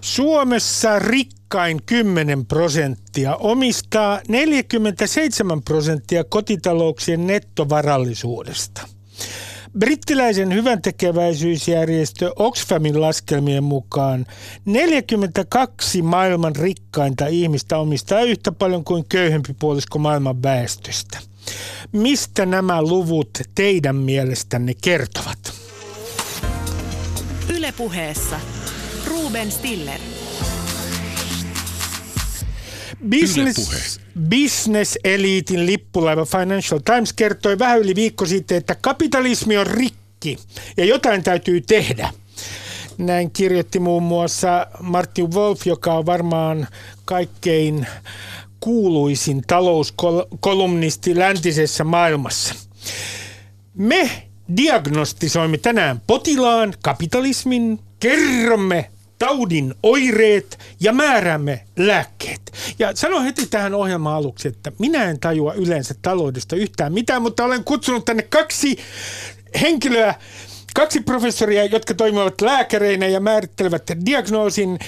Suomessa rikkain 10 prosenttia omistaa 47 prosenttia kotitalouksien nettovarallisuudesta. Brittiläisen hyväntekeväisyysjärjestö Oxfamin laskelmien mukaan 42 maailman rikkainta ihmistä omistaa yhtä paljon kuin köyhempi puolisko maailman väestöstä. Mistä nämä luvut teidän mielestänne kertovat? Ylepuheessa Ruben Stiller. Business, business Eliitin lippulaiva Financial Times kertoi vähän yli viikko sitten, että kapitalismi on rikki ja jotain täytyy tehdä. Näin kirjoitti muun muassa Martin Wolf, joka on varmaan kaikkein kuuluisin talouskolumnisti läntisessä maailmassa. Me diagnostisoimme tänään potilaan kapitalismin, kerromme taudin oireet ja määräämme lääkkeet. Ja sano heti tähän ohjelmaan aluksi, että minä en tajua yleensä taloudesta yhtään mitään, mutta olen kutsunut tänne kaksi henkilöä, Kaksi professoria, jotka toimivat lääkäreinä ja määrittelevät diagnoosin.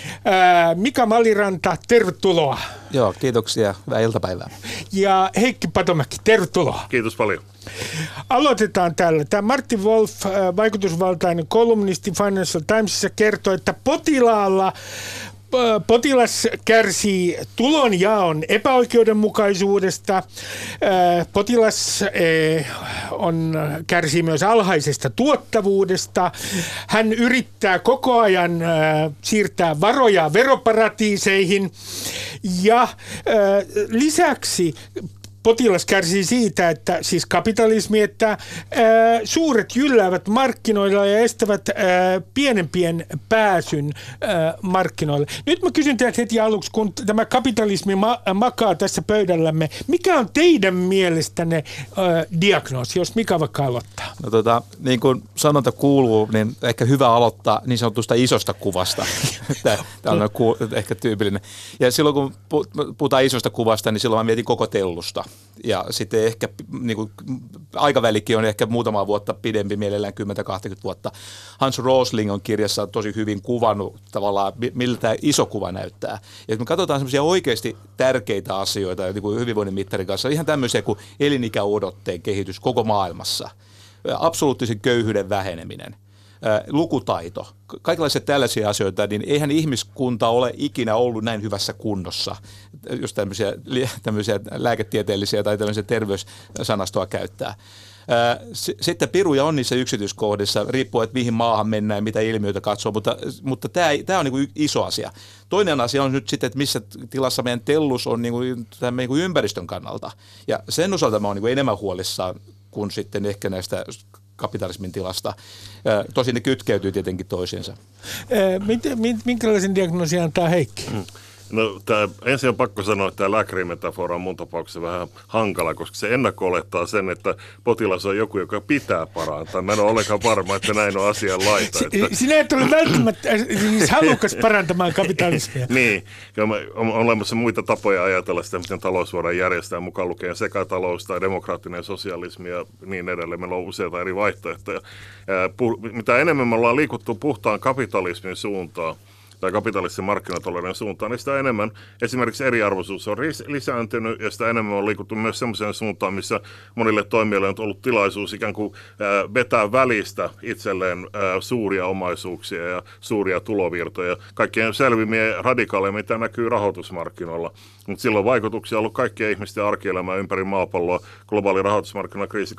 Mika Maliranta, tervetuloa. Joo, kiitoksia. Hyvää iltapäivää. Ja Heikki Patomäki, tervetuloa. Kiitos paljon. Aloitetaan tällä. Tämä Martin Wolf, vaikutusvaltainen kolumnisti Financial Timesissa, kertoo, että potilaalla potilas kärsii tulonjaon epäoikeudenmukaisuudesta. Potilas on, kärsii myös alhaisesta tuottavuudesta. Hän yrittää koko ajan siirtää varoja veroparatiiseihin. Ja lisäksi potilas kärsii siitä, että siis kapitalismi, että ää, suuret jylläävät markkinoilla ja estävät ää, pienempien pääsyn ää, markkinoille. Nyt mä kysyn teiltä heti aluksi, kun tämä kapitalismi ma- makaa tässä pöydällämme, mikä on teidän mielestänne ää, diagnoosi, jos Mika vaikka aloittaa? No tota, niin kuin sanonta kuuluu, niin ehkä hyvä aloittaa niin sanotusta isosta kuvasta. Tämä on ehkä tyypillinen. Ja silloin kun puhutaan isosta kuvasta, niin silloin mä mietin koko tellusta ja sitten ehkä niin kuin, aikavälikin on ehkä muutama vuotta pidempi, mielellään 10-20 vuotta. Hans Rosling on kirjassa tosi hyvin kuvannut tavallaan, miltä tämä iso kuva näyttää. Ja me katsotaan semmoisia oikeasti tärkeitä asioita niin kuin hyvinvoinnin mittarin kanssa, ihan tämmöisiä kuin elinikäodotteen kehitys koko maailmassa, absoluuttisen köyhyyden väheneminen, lukutaito, kaikenlaisia tällaisia asioita, niin eihän ihmiskunta ole ikinä ollut näin hyvässä kunnossa, jos tämmöisiä, tämmöisiä lääketieteellisiä tai tämmöisiä terveyssanastoa käyttää. Sitten piruja on niissä yksityiskohdissa, riippuen, että mihin maahan mennään ja mitä ilmiöitä katsoo, mutta, mutta tämä, tämä on niin iso asia. Toinen asia on nyt sitten, että missä tilassa meidän tellus on niin kuin, tämän niin kuin ympäristön kannalta. Ja sen osalta mä oon niin enemmän huolissaan kuin sitten ehkä näistä kapitalismin tilasta. Tosin ne kytkeytyy tietenkin toisiinsa. Minkälaisen diagnoosin antaa Heikki? Mm. No, tämä, ensin on pakko sanoa, että tämä lääkärimetafora on mun tapauksessa vähän hankala, koska se ennakko olettaa sen, että potilas on joku, joka pitää parantaa. Mä en ole ollenkaan varma, että näin on asian laita. Että... Sinä et ole välttämättä siis halukas parantamaan kapitalismia. niin, ja on olemassa muita tapoja ajatella sitä, miten talous voidaan järjestää, mukaan lukien sekatalous tai demokraattinen sosialismi ja niin edelleen. Meillä on useita eri vaihtoehtoja. Mitä enemmän me ollaan liikuttu puhtaan kapitalismin suuntaan, tai kapitalistisen markkinatalouden suuntaan, niin sitä enemmän esimerkiksi eriarvoisuus on lisääntynyt ja sitä enemmän on liikuttu myös sellaiseen suuntaan, missä monille toimijoille on ollut tilaisuus ikään kuin vetää välistä itselleen suuria omaisuuksia ja suuria tulovirtoja. Kaikkien selvimmin radikaaleja, mitä näkyy rahoitusmarkkinoilla. Mutta vaikutuksia on ollut kaikkien ihmisten arkielämään ympäri maapalloa. Globaali rahoitusmarkkinakriisi 2008-2009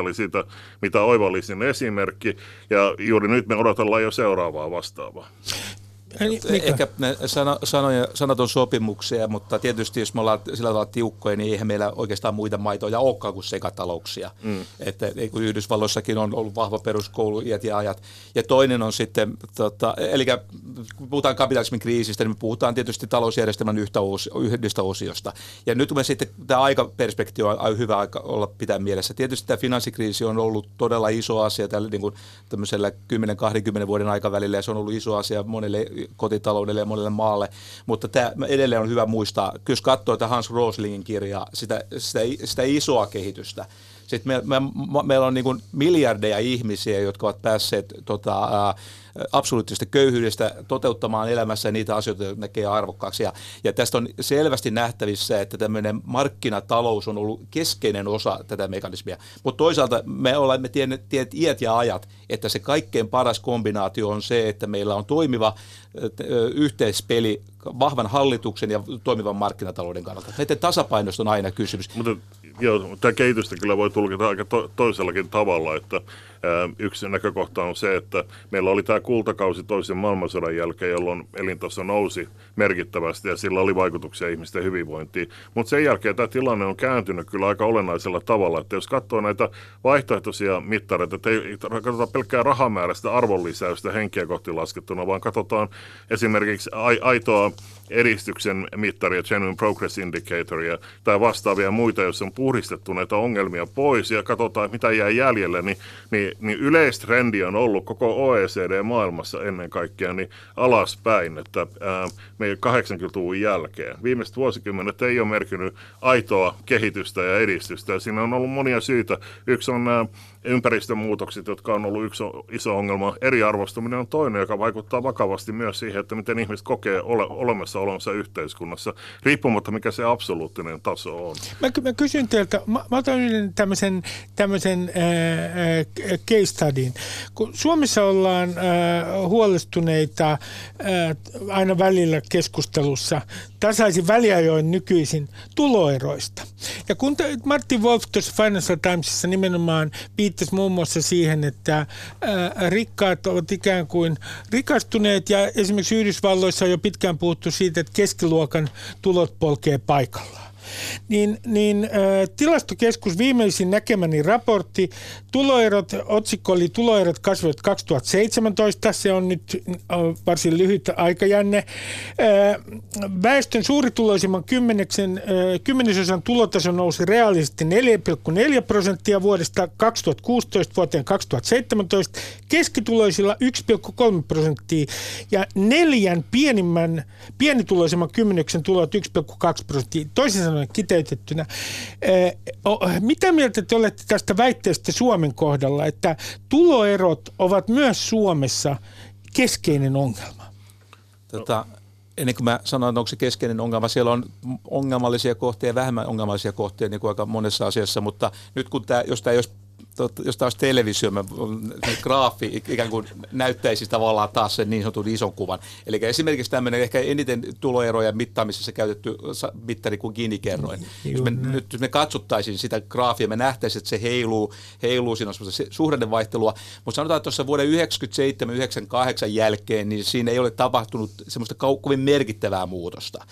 oli siitä, mitä oivallisin esimerkki. Ja juuri nyt me odotellaan jo seuraavaa vastaavaa. Europa. Ehkä ne sano, sanoja, sanat on sopimuksia, mutta tietysti jos me ollaan sillä tavalla tiukkoja, niin eihän meillä oikeastaan muita maitoja olekaan kuin sekatalouksia. Mm. Että kun Yhdysvalloissakin on ollut vahva peruskoulu iät ja ajat. Ja toinen on sitten, tota, eli kun puhutaan kapitalismin kriisistä, niin me puhutaan tietysti talousjärjestelmän yhtä os, yhdestä osiosta. Ja nyt me sitten, tämä aikaperspektiivi on hyvä aika olla pitää mielessä. Tietysti tämä finanssikriisi on ollut todella iso asia tällä niin kuin tämmöisellä 10-20 vuoden aikavälillä, ja se on ollut iso asia monelle kotitaloudelle ja monelle maalle, mutta tämä edelleen on hyvä muistaa, jos katsoo tätä Hans Roslingin kirjaa, sitä, sitä, sitä isoa kehitystä, sitten me, me, me, meillä on niin miljardeja ihmisiä, jotka ovat päässeet tota, ää, absoluuttisesta köyhyydestä toteuttamaan elämässä niitä asioita, joita näkee arvokkaaksi. Ja, ja tästä on selvästi nähtävissä, että tämmöinen markkinatalous on ollut keskeinen osa tätä mekanismia. Mutta toisaalta me olemme tienneet, tienneet iät ja ajat, että se kaikkein paras kombinaatio on se, että meillä on toimiva yhteispeli vahvan hallituksen ja toimivan markkinatalouden kannalta. Näiden tasapainosta on aina kysymys. Mutta joo, tämä kehitystä kyllä voi tulkita aika to- toisellakin tavalla, että Yksi näkökohta on se, että meillä oli tämä kultakausi toisen maailmansodan jälkeen, jolloin elintaso nousi merkittävästi ja sillä oli vaikutuksia ihmisten hyvinvointiin. Mutta sen jälkeen tämä tilanne on kääntynyt kyllä aika olennaisella tavalla, että jos katsoo näitä vaihtoehtoisia mittareita, että ei katsota pelkkää rahamäärästä arvonlisäystä henkiä kohti laskettuna, vaan katsotaan esimerkiksi aitoa edistyksen mittaria, Genuine Progress Indicatoria tai vastaavia muita, jos on puhdistettu näitä ongelmia pois ja katsotaan, mitä jää jäljelle, niin, niin, niin yleistrendi on ollut koko OECD-maailmassa ennen kaikkea niin alaspäin, että ää, meidän 80-luvun jälkeen. Viimeiset vuosikymmenet ei ole merkinnyt aitoa kehitystä ja edistystä ja siinä on ollut monia syitä. Yksi on nämä ympäristömuutokset, jotka on ollut yksi iso ongelma. Eriarvostuminen on toinen, joka vaikuttaa vakavasti myös siihen, että miten ihmiset kokee ole, olemassaolonsa yhteiskunnassa, riippumatta mikä se absoluuttinen taso on. Mä, mä kysyn teiltä, mä, mä otan yhden tämmöisen, tämmöisen äh, case studyin. Kun Suomessa ollaan äh, huolestuneita äh, aina välillä keskustelussa tasaisin väliajoin nykyisin tuloeroista. Ja kun te, Martin Wolf tuossa Financial Timesissa nimenomaan viittasi muun muassa siihen, että ää, rikkaat ovat ikään kuin rikastuneet ja esimerkiksi Yhdysvalloissa on jo pitkään puhuttu siitä, että keskiluokan tulot polkee paikallaan niin, niin tilastokeskus viimeisin näkemäni raportti, tuloerot, otsikko oli tuloerot kasvoivat 2017, se on nyt varsin lyhyt aikajänne. Ä, väestön suurituloisimman kymmeneksen, ä, kymmenesosan tulotaso nousi reaalisesti 4,4 prosenttia vuodesta 2016 vuoteen 2017, keskituloisilla 1,3 prosenttia ja neljän pienimmän, pienituloisimman kymmenyksen tulot 1,2 prosenttia. Toisin sanoen sanoen kiteytettynä. Mitä mieltä te olette tästä väitteestä Suomen kohdalla, että tuloerot ovat myös Suomessa keskeinen ongelma? Tota, ennen kuin mä sanon, että onko se keskeinen ongelma, siellä on ongelmallisia kohtia ja vähemmän ongelmallisia kohtia niin kuin aika monessa asiassa, mutta nyt kun tämä, jos tämä ei olisi jos taas televisio, mä, graafi ikään kuin näyttäisi tavallaan taas sen niin sanotun ison kuvan. Eli esimerkiksi tämmöinen ehkä eniten tuloeroja mittaamisessa käytetty mittari kuin Gini-kerroin. Jos me, nyt jos me katsottaisiin sitä graafia, me nähtäisiin, että se heiluu, heiluu siinä on suhdannevaihtelua, mutta sanotaan, että tuossa vuoden 97-98 jälkeen, niin siinä ei ole tapahtunut semmoista kovin merkittävää muutosta.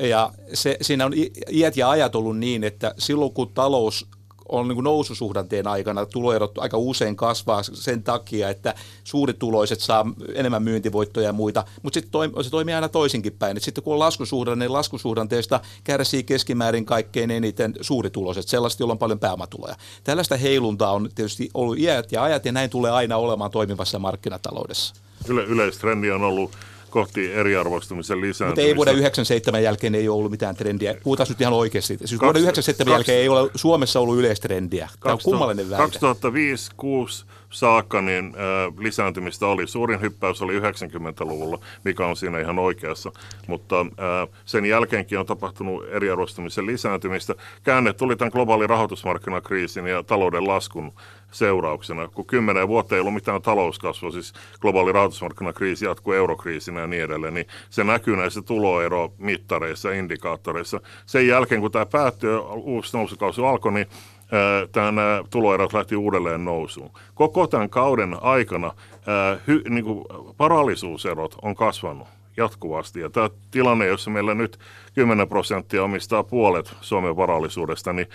Ja se, siinä on iät ja ajat ollut niin, että silloin kun talous on niin kuin noususuhdanteen aikana tuloerot aika usein kasvaa sen takia, että suurituloiset saa enemmän myyntivoittoja ja muita, mutta sitten toim- se toimii aina toisinkin päin. sitten kun on laskusuhdanne, niin laskusuhdanteesta kärsii keskimäärin kaikkein eniten suurituloiset, sellaiset, joilla on paljon pääomatuloja. Tällaista heiluntaa on tietysti ollut iät ja ajat, ja näin tulee aina olemaan toimivassa markkinataloudessa. Yle- yleistrendi on ollut kohti eriarvoistumisen lisääntymistä. Mutta ei vuoden 97 jälkeen ei ole ollut mitään trendiä. Puhutaan nyt ihan oikeasti. Siis vuoden 97 jälkeen ei ole Suomessa ollut yleistrendiä. Tämä on kummallinen väite. 2005-2006 saakka niin äh, lisääntymistä oli. Suurin hyppäys oli 90-luvulla, mikä on siinä ihan oikeassa. Mutta äh, sen jälkeenkin on tapahtunut eriarvoistumisen lisääntymistä. Käänne tuli tämän globaalin rahoitusmarkkinakriisin ja talouden laskun seurauksena. Kun kymmenen vuotta ei ollut mitään talouskasvua, siis globaali rahoitusmarkkinakriisi jatkuu eurokriisinä ja niin edelleen, niin se näkyy näissä tuloeromittareissa ja indikaattoreissa. Sen jälkeen, kun tämä päättyi, uusi nousukausi alkoi, niin nämä tuloerot lähti uudelleen nousuun. Koko tämän kauden aikana ää, hy, niin kuin varallisuuserot on kasvanut jatkuvasti. Ja tämä tilanne, jossa meillä nyt 10 prosenttia omistaa puolet Suomen varallisuudesta, niin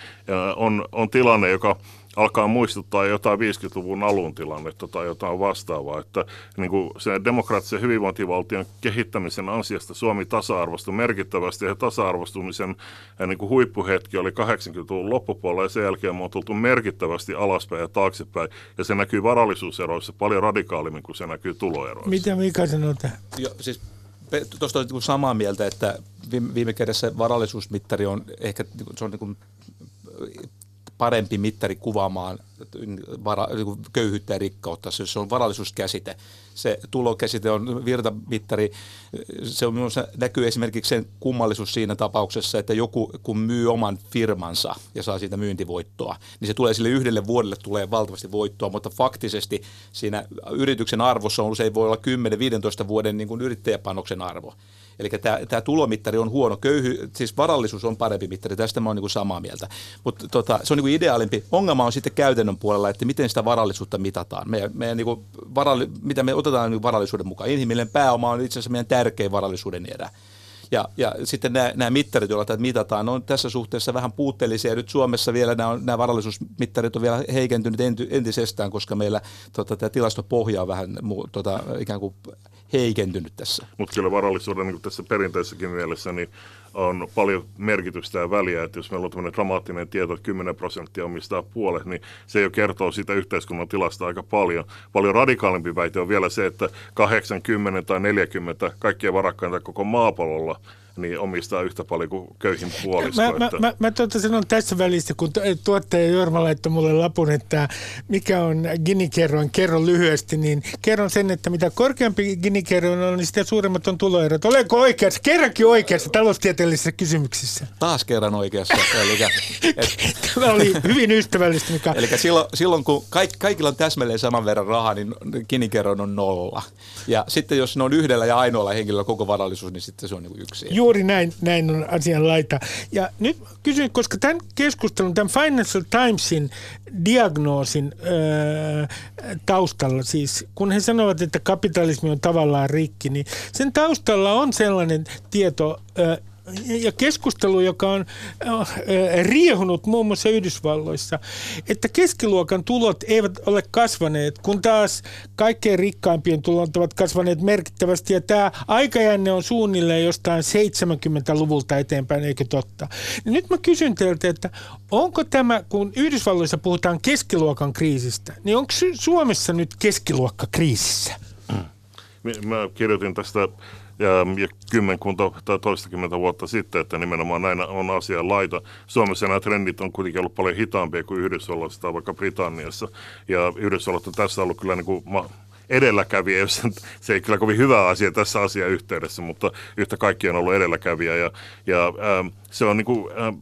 on, on tilanne, joka alkaa muistuttaa jotain 50-luvun alun tilannetta tai jotain vastaavaa. Että niin kuin se demokraattisen hyvinvointivaltion kehittämisen ansiosta Suomi tasa-arvostui merkittävästi ja tasa-arvostumisen niin kuin huippuhetki oli 80-luvun loppupuolella ja sen jälkeen me on tultu merkittävästi alaspäin ja taaksepäin. Ja se näkyy varallisuuseroissa paljon radikaalimmin kuin se näkyy tuloeroissa. Mitä Mika sanoo tähän? Jo, siis tuosta on niin samaa mieltä, että viime, viime kädessä varallisuusmittari on ehkä se on niin kuin parempi mittari kuvaamaan vara, niin köyhyyttä ja rikkautta, se on varallisuuskäsite. Se tulokäsite on virtamittari, se on minusta näkyy esimerkiksi sen kummallisuus siinä tapauksessa, että joku kun myy oman firmansa ja saa siitä myyntivoittoa, niin se tulee sille yhdelle vuodelle tulee valtavasti voittoa, mutta faktisesti siinä yrityksen arvossa on usein voi olla 10-15 vuoden niin kuin yrittäjäpanoksen arvo. Eli tämä, tämä tulomittari on huono. Köyhy, siis varallisuus on parempi mittari, tästä mä oon niin samaa mieltä. Mutta tota, se on niin ideaalimpi. Ongelma on sitten käytännön puolella, että miten sitä varallisuutta mitataan. Meidän, meidän niin varalli, mitä me otetaan niin varallisuuden mukaan. Inhimillinen pääoma on itse asiassa meidän tärkein varallisuuden erä. Ja, ja sitten nämä, nämä mittarit, joilla tätä mitataan, on tässä suhteessa vähän puutteellisia. Nyt Suomessa vielä nämä, nämä varallisuusmittarit on vielä heikentynyt entisestään, koska meillä tota, tämä tilastopohja on vähän tota, ikään kuin heikentynyt tässä. Mutta kyllä varallisuuden niin tässä perinteisessäkin mielessä niin on paljon merkitystä ja väliä, että jos meillä on tämmöinen dramaattinen tieto, että 10 prosenttia omistaa puolet, niin se jo kertoo siitä yhteiskunnan tilasta aika paljon. Paljon radikaalimpi väite on vielä se, että 80 tai 40 kaikkien varakkainta koko maapallolla – niin omistaa yhtä paljon kuin köyhin puolisko. Mä, että... mä, mä, mä tuota sanon tässä välissä, kun tuottaja Jorma laittoi mulle lapun, että mikä on Gini-kerroin, kerro lyhyesti, niin kerron sen, että mitä korkeampi Gini-kerroin on, niin sitä suuremmat on tuloerot. Olenko oikeassa? Kerrankin oikeassa taloustieteellisissä kysymyksissä. Taas kerran oikeassa. Eli, et... Tämä oli hyvin ystävällistä, Mika. Eli silloin, silloin kun kaikki, kaikilla on täsmälleen saman verran rahaa, niin Gini-kerroin on nolla. Ja sitten jos ne on yhdellä ja ainoalla henkilöllä koko varallisuus, niin sitten se on niin yksi. Juuri näin, näin on asian laita. Ja nyt kysyn, koska tämän keskustelun, tämän Financial Timesin diagnoosin öö, taustalla, siis kun he sanovat, että kapitalismi on tavallaan rikki, niin sen taustalla on sellainen tieto, öö, ja keskustelu, joka on äh, riehunut muun muassa Yhdysvalloissa, että keskiluokan tulot eivät ole kasvaneet, kun taas kaikkein rikkaimpien tulot ovat kasvaneet merkittävästi. Ja tämä aikajänne on suunnilleen jostain 70-luvulta eteenpäin, eikö totta? Nyt mä kysyn teiltä, että onko tämä, kun Yhdysvalloissa puhutaan keskiluokan kriisistä, niin onko Suomessa nyt keskiluokka kriisissä? Mä kirjoitin tästä ja, kymmenkunta tai toistakymmentä vuotta sitten, että nimenomaan näin on asian laita. Suomessa nämä trendit on kuitenkin ollut paljon hitaampia kuin Yhdysvalloissa tai vaikka Britanniassa. Ja Yhdysvallat on tässä ollut kyllä niin kuin edelläkävijä, jos se ei kyllä kovin hyvä asia tässä asiayhteydessä, mutta yhtä kaikki on ollut edelläkävijä. Ja, ja ähm, se on niin kuin, äh,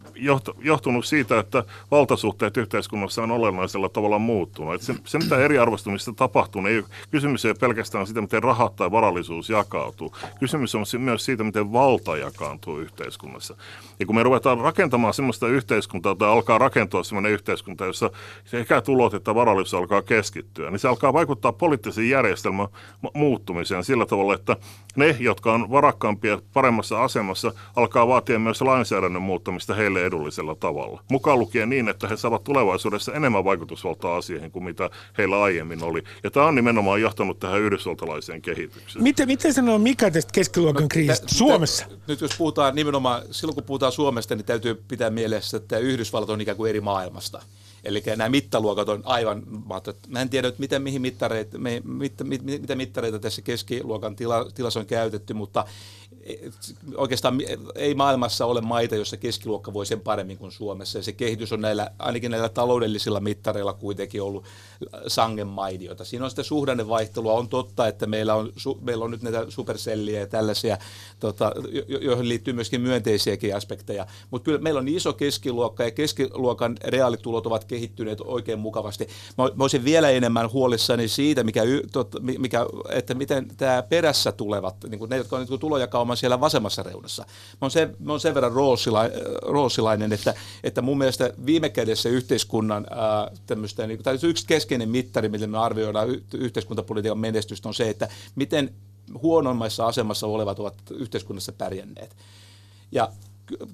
johtunut siitä, että valtasuhteet yhteiskunnassa on olennaisella tavalla muuttunut. Että se, se, mitä eriarvostumista tapahtuu, niin ei, kysymys ei ole pelkästään siitä, miten rahat tai varallisuus jakautuu. Kysymys on myös siitä, miten valta jakaantuu yhteiskunnassa. Ja kun me ruvetaan rakentamaan sellaista yhteiskuntaa, tai alkaa rakentua sellainen yhteiskunta, jossa sekä tulot että varallisuus alkaa keskittyä, niin se alkaa vaikuttaa poliittisen järjestelmän muuttumiseen sillä tavalla, että ne, jotka on varakkaampia paremmassa asemassa, alkaa vaatia myös lainsäädännön muuttamista heille edullisella tavalla. Mukaan lukien niin, että he saavat tulevaisuudessa enemmän vaikutusvaltaa asioihin kuin mitä heillä aiemmin oli. Ja tämä on nimenomaan johtanut tähän yhdysvaltalaiseen kehitykseen. Miten, miten sanoo Mika tästä keskiluokan no, kriisistä Suomessa? Nyt jos puhutaan nimenomaan, silloin kun puhutaan Suomesta, niin täytyy pitää mielessä, että Yhdysvallat on ikään kuin eri maailmasta. Eli nämä mittaluokat on aivan, mä en tiedä, miten, mihin mittareita, mit, mit, mit, mitä mittareita tässä keskiluokan tila, tilassa on käytetty, mutta oikeastaan ei maailmassa ole maita, joissa keskiluokka voi sen paremmin kuin Suomessa. Ja se kehitys on näillä, ainakin näillä taloudellisilla mittareilla kuitenkin ollut sangen maidiota. Siinä on sitä suhdannevaihtelua. On totta, että meillä on, meillä on nyt näitä superselliä ja tällaisia, tota, joihin liittyy myöskin myönteisiäkin aspekteja. Mutta kyllä meillä on iso keskiluokka ja keskiluokan reaalitulot ovat kehittyneet oikein mukavasti. Mä, mä olisin vielä enemmän huolissani siitä, mikä, mikä, että miten tämä perässä tulevat, niin kuin ne, jotka on niin tulojakauman siellä vasemmassa reunassa. Mä oon sen, sen verran roosilainen, roosilainen että, että mun mielestä viime kädessä yhteiskunnan ää, tämmöistä, niin, tai yksi keskeinen mittari, millä me arvioidaan yhteiskuntapolitiikan menestystä, on se, että miten huonommassa asemassa olevat ovat yhteiskunnassa pärjänneet. Ja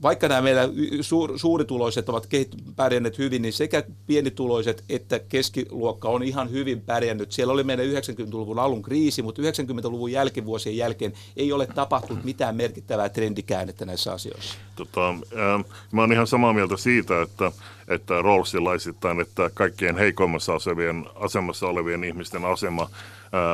vaikka nämä meillä suur, suurituloiset ovat pärjänneet hyvin, niin sekä pienituloiset että keskiluokka on ihan hyvin pärjännyt. Siellä oli meidän 90-luvun alun kriisi, mutta 90-luvun jälkivuosien jälkeen ei ole tapahtunut mitään merkittävää trendikäännettä näissä asioissa. Tota, äh, mä olen ihan samaa mieltä siitä, että, että Rawlsilaisittain, että kaikkien heikoimmassa asemassa olevien ihmisten asema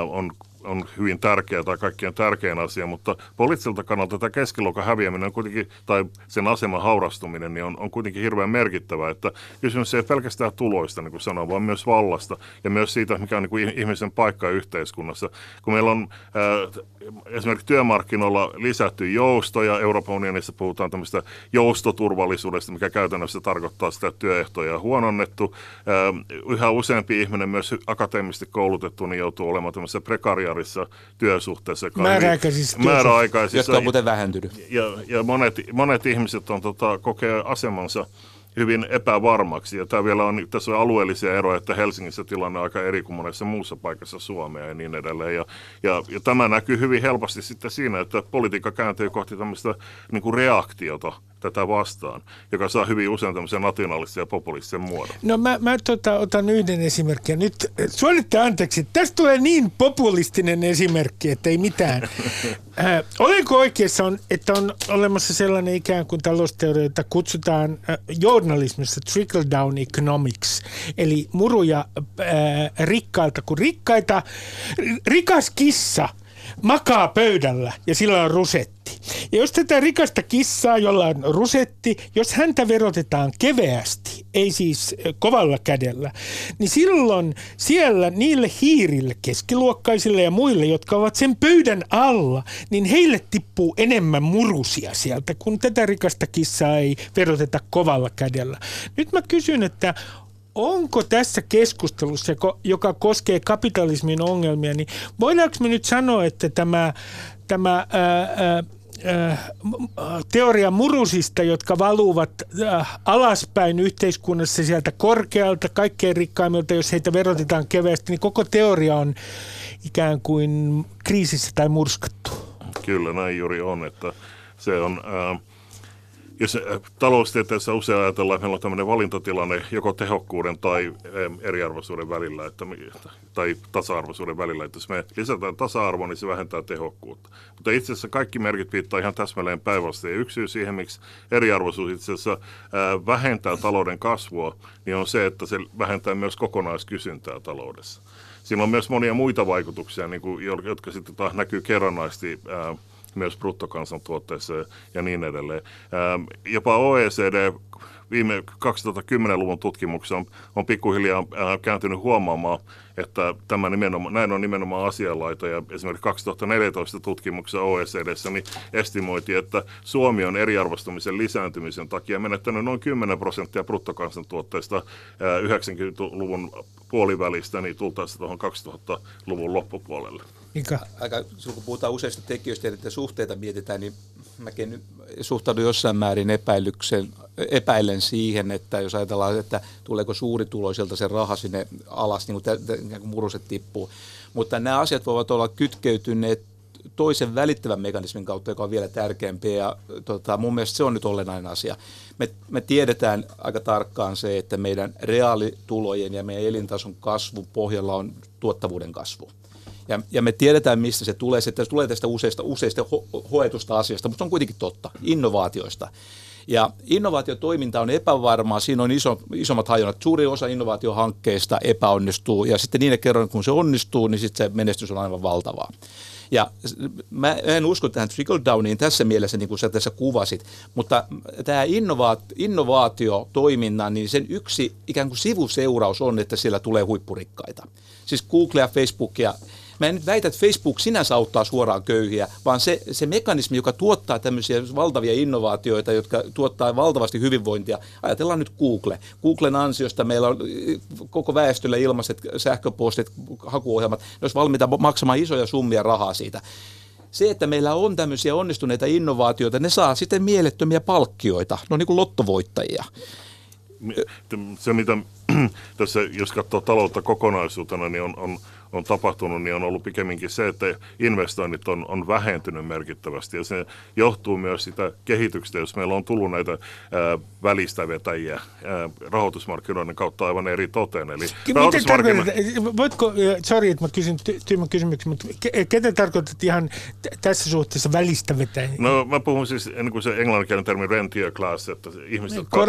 on on hyvin tärkeä tai kaikkein tärkein asia, mutta poliittiselta kannalta tämä keskiluokan häviäminen on kuitenkin, tai sen aseman haurastuminen, niin on, on kuitenkin hirveän merkittävä, että kysymys ei pelkästään tuloista, niin kuin sanoin, vaan myös vallasta ja myös siitä, mikä on niin kuin ihmisen paikka yhteiskunnassa. Kun meillä on ää, esimerkiksi työmarkkinoilla lisätty joustoja, Euroopan unionissa puhutaan tämmöistä joustoturvallisuudesta, mikä käytännössä tarkoittaa sitä, että työehtoja on huononnettu. Yhä useampi ihminen, myös akateemisesti koulutettu, niin joutuu olemaan tämmöisessä prekariarissa työsuhteessa. Määräaikaisissa, määräaikaisissa jotka on muuten vähentynyt. Ja, ja monet, monet ihmiset on, tota, kokee asemansa hyvin epävarmaksi. Ja tämä vielä on, tässä on alueellisia eroja, että Helsingissä tilanne on aika eri kuin monessa muussa paikassa Suomea ja niin edelleen. Ja, ja, ja tämä näkyy hyvin helposti sitten siinä, että politiikka kääntyy kohti tämmöistä niin kuin reaktiota tätä vastaan, joka saa hyvin usein tämmöisen nationalistisen ja populistisen muodon. No mä, mä tota, otan yhden esimerkin. Nyt suolitte anteeksi, tästä tulee niin populistinen esimerkki, että ei mitään. äh, olenko oikeassa, on, että on olemassa sellainen ikään kuin talousteoria, jota kutsutaan äh, journalismissa trickle down economics, eli muruja äh, rikkailta kuin rikkaita. Rikas kissa – makaa pöydällä ja sillä on rusetti. Ja jos tätä rikasta kissaa, jolla on rusetti, jos häntä verotetaan keveästi, ei siis kovalla kädellä, niin silloin siellä niille hiirille, keskiluokkaisille ja muille, jotka ovat sen pöydän alla, niin heille tippuu enemmän murusia sieltä, kun tätä rikasta kissaa ei veroteta kovalla kädellä. Nyt mä kysyn, että onko tässä keskustelussa, joka koskee kapitalismin ongelmia, niin voidaanko me nyt sanoa, että tämä, tämä ää, ää, teoria murusista, jotka valuvat alaspäin yhteiskunnassa sieltä korkealta, kaikkein rikkaimmilta, jos heitä verotetaan keveästi, niin koko teoria on ikään kuin kriisissä tai murskattu. Kyllä näin juuri on, että se on... Ää, jos äh, taloustieteessä usein ajatellaan, että meillä on tämmöinen valintatilanne joko tehokkuuden tai eriarvoisuuden välillä, että, tai tasa-arvoisuuden välillä. Että jos me lisätään tasa-arvoa, niin se vähentää tehokkuutta. Mutta itse asiassa kaikki merkit viittaa ihan täsmälleen päinvastoin. Yksi syy siihen, miksi eriarvoisuus itse asiassa äh, vähentää talouden kasvua, niin on se, että se vähentää myös kokonaiskysyntää taloudessa. Siinä on myös monia muita vaikutuksia, niin kuin, jotka sitten taas näkyy kerrannaisesti myös bruttokansantuotteessa ja niin edelleen. Ähm, jopa OECD viime 2010-luvun tutkimuksessa on, on pikkuhiljaa äh, kääntynyt huomaamaan, että tämä nimenomaan, näin on nimenomaan asianlaita. Ja esimerkiksi 2014 tutkimuksessa OECDssä niin estimoitiin, että Suomi on eriarvostumisen lisääntymisen takia menettänyt noin 10 prosenttia bruttokansantuotteesta 90-luvun äh, puolivälistä, niin tultaisiin tuohon 2000-luvun loppupuolelle. Mika? Aika, kun puhutaan useista tekijöistä ja suhteita mietitään, niin mäkin suhtaudun jossain määrin epäilyksen, epäilen siihen, että jos ajatellaan, että tuleeko suurituloisilta se raha sinne alas, niin kuin muruset tippuu. Mutta nämä asiat voivat olla kytkeytyneet toisen välittävän mekanismin kautta, joka on vielä tärkeämpi. Ja tota, mun mielestä se on nyt olennainen asia. Me, me tiedetään aika tarkkaan se, että meidän reaalitulojen ja meidän elintason kasvu pohjalla on tuottavuuden kasvu. Ja, ja me tiedetään, mistä se tulee. Se tulee tästä useista, useista ho- hoetusta asiasta, mutta se on kuitenkin totta, innovaatioista. Ja innovaatiotoiminta on epävarmaa, siinä on iso, isommat hajonnat. Suuri osa innovaatiohankkeista epäonnistuu ja sitten niille kerran, kun se onnistuu, niin sitten se menestys on aivan valtavaa. Ja mä en usko tähän trickle downiin tässä mielessä, niin kuin sä tässä kuvasit, mutta tämä innovaatio, innovaatiotoiminnan, niin sen yksi ikään kuin sivuseuraus on, että siellä tulee huippurikkaita. Siis Google ja Facebook ja Mä en nyt väitä, että Facebook sinänsä auttaa suoraan köyhiä, vaan se, se mekanismi, joka tuottaa tämmöisiä valtavia innovaatioita, jotka tuottaa valtavasti hyvinvointia. Ajatellaan nyt Google. Googlen ansiosta meillä on koko väestölle ilmaiset sähköpostit, hakuohjelmat, ne olisi valmiita maksamaan isoja summia rahaa siitä se, että meillä on tämmöisiä onnistuneita innovaatioita, ne saa sitten mielettömiä palkkioita, no niin kuin lottovoittajia. Se, mitä tässä, jos katsoo taloutta kokonaisuutena, niin on, on on tapahtunut, niin on ollut pikemminkin se, että investoinnit on, on vähentynyt merkittävästi. Ja se johtuu myös sitä kehityksestä, jos meillä on tullut näitä ää, välistävetäjiä ää, rahoitusmarkkinoiden kautta aivan eri toteen. Eli rahoitusmarkkino... Voitko, sorry, että mä kysyn tyymän kysymyksen, mutta ketä tarkoitat ihan t- tässä suhteessa välistävetäjiä? No mä puhun siis niin kuin se englanninkielinen termi rentier class, että ihmiset, jotka,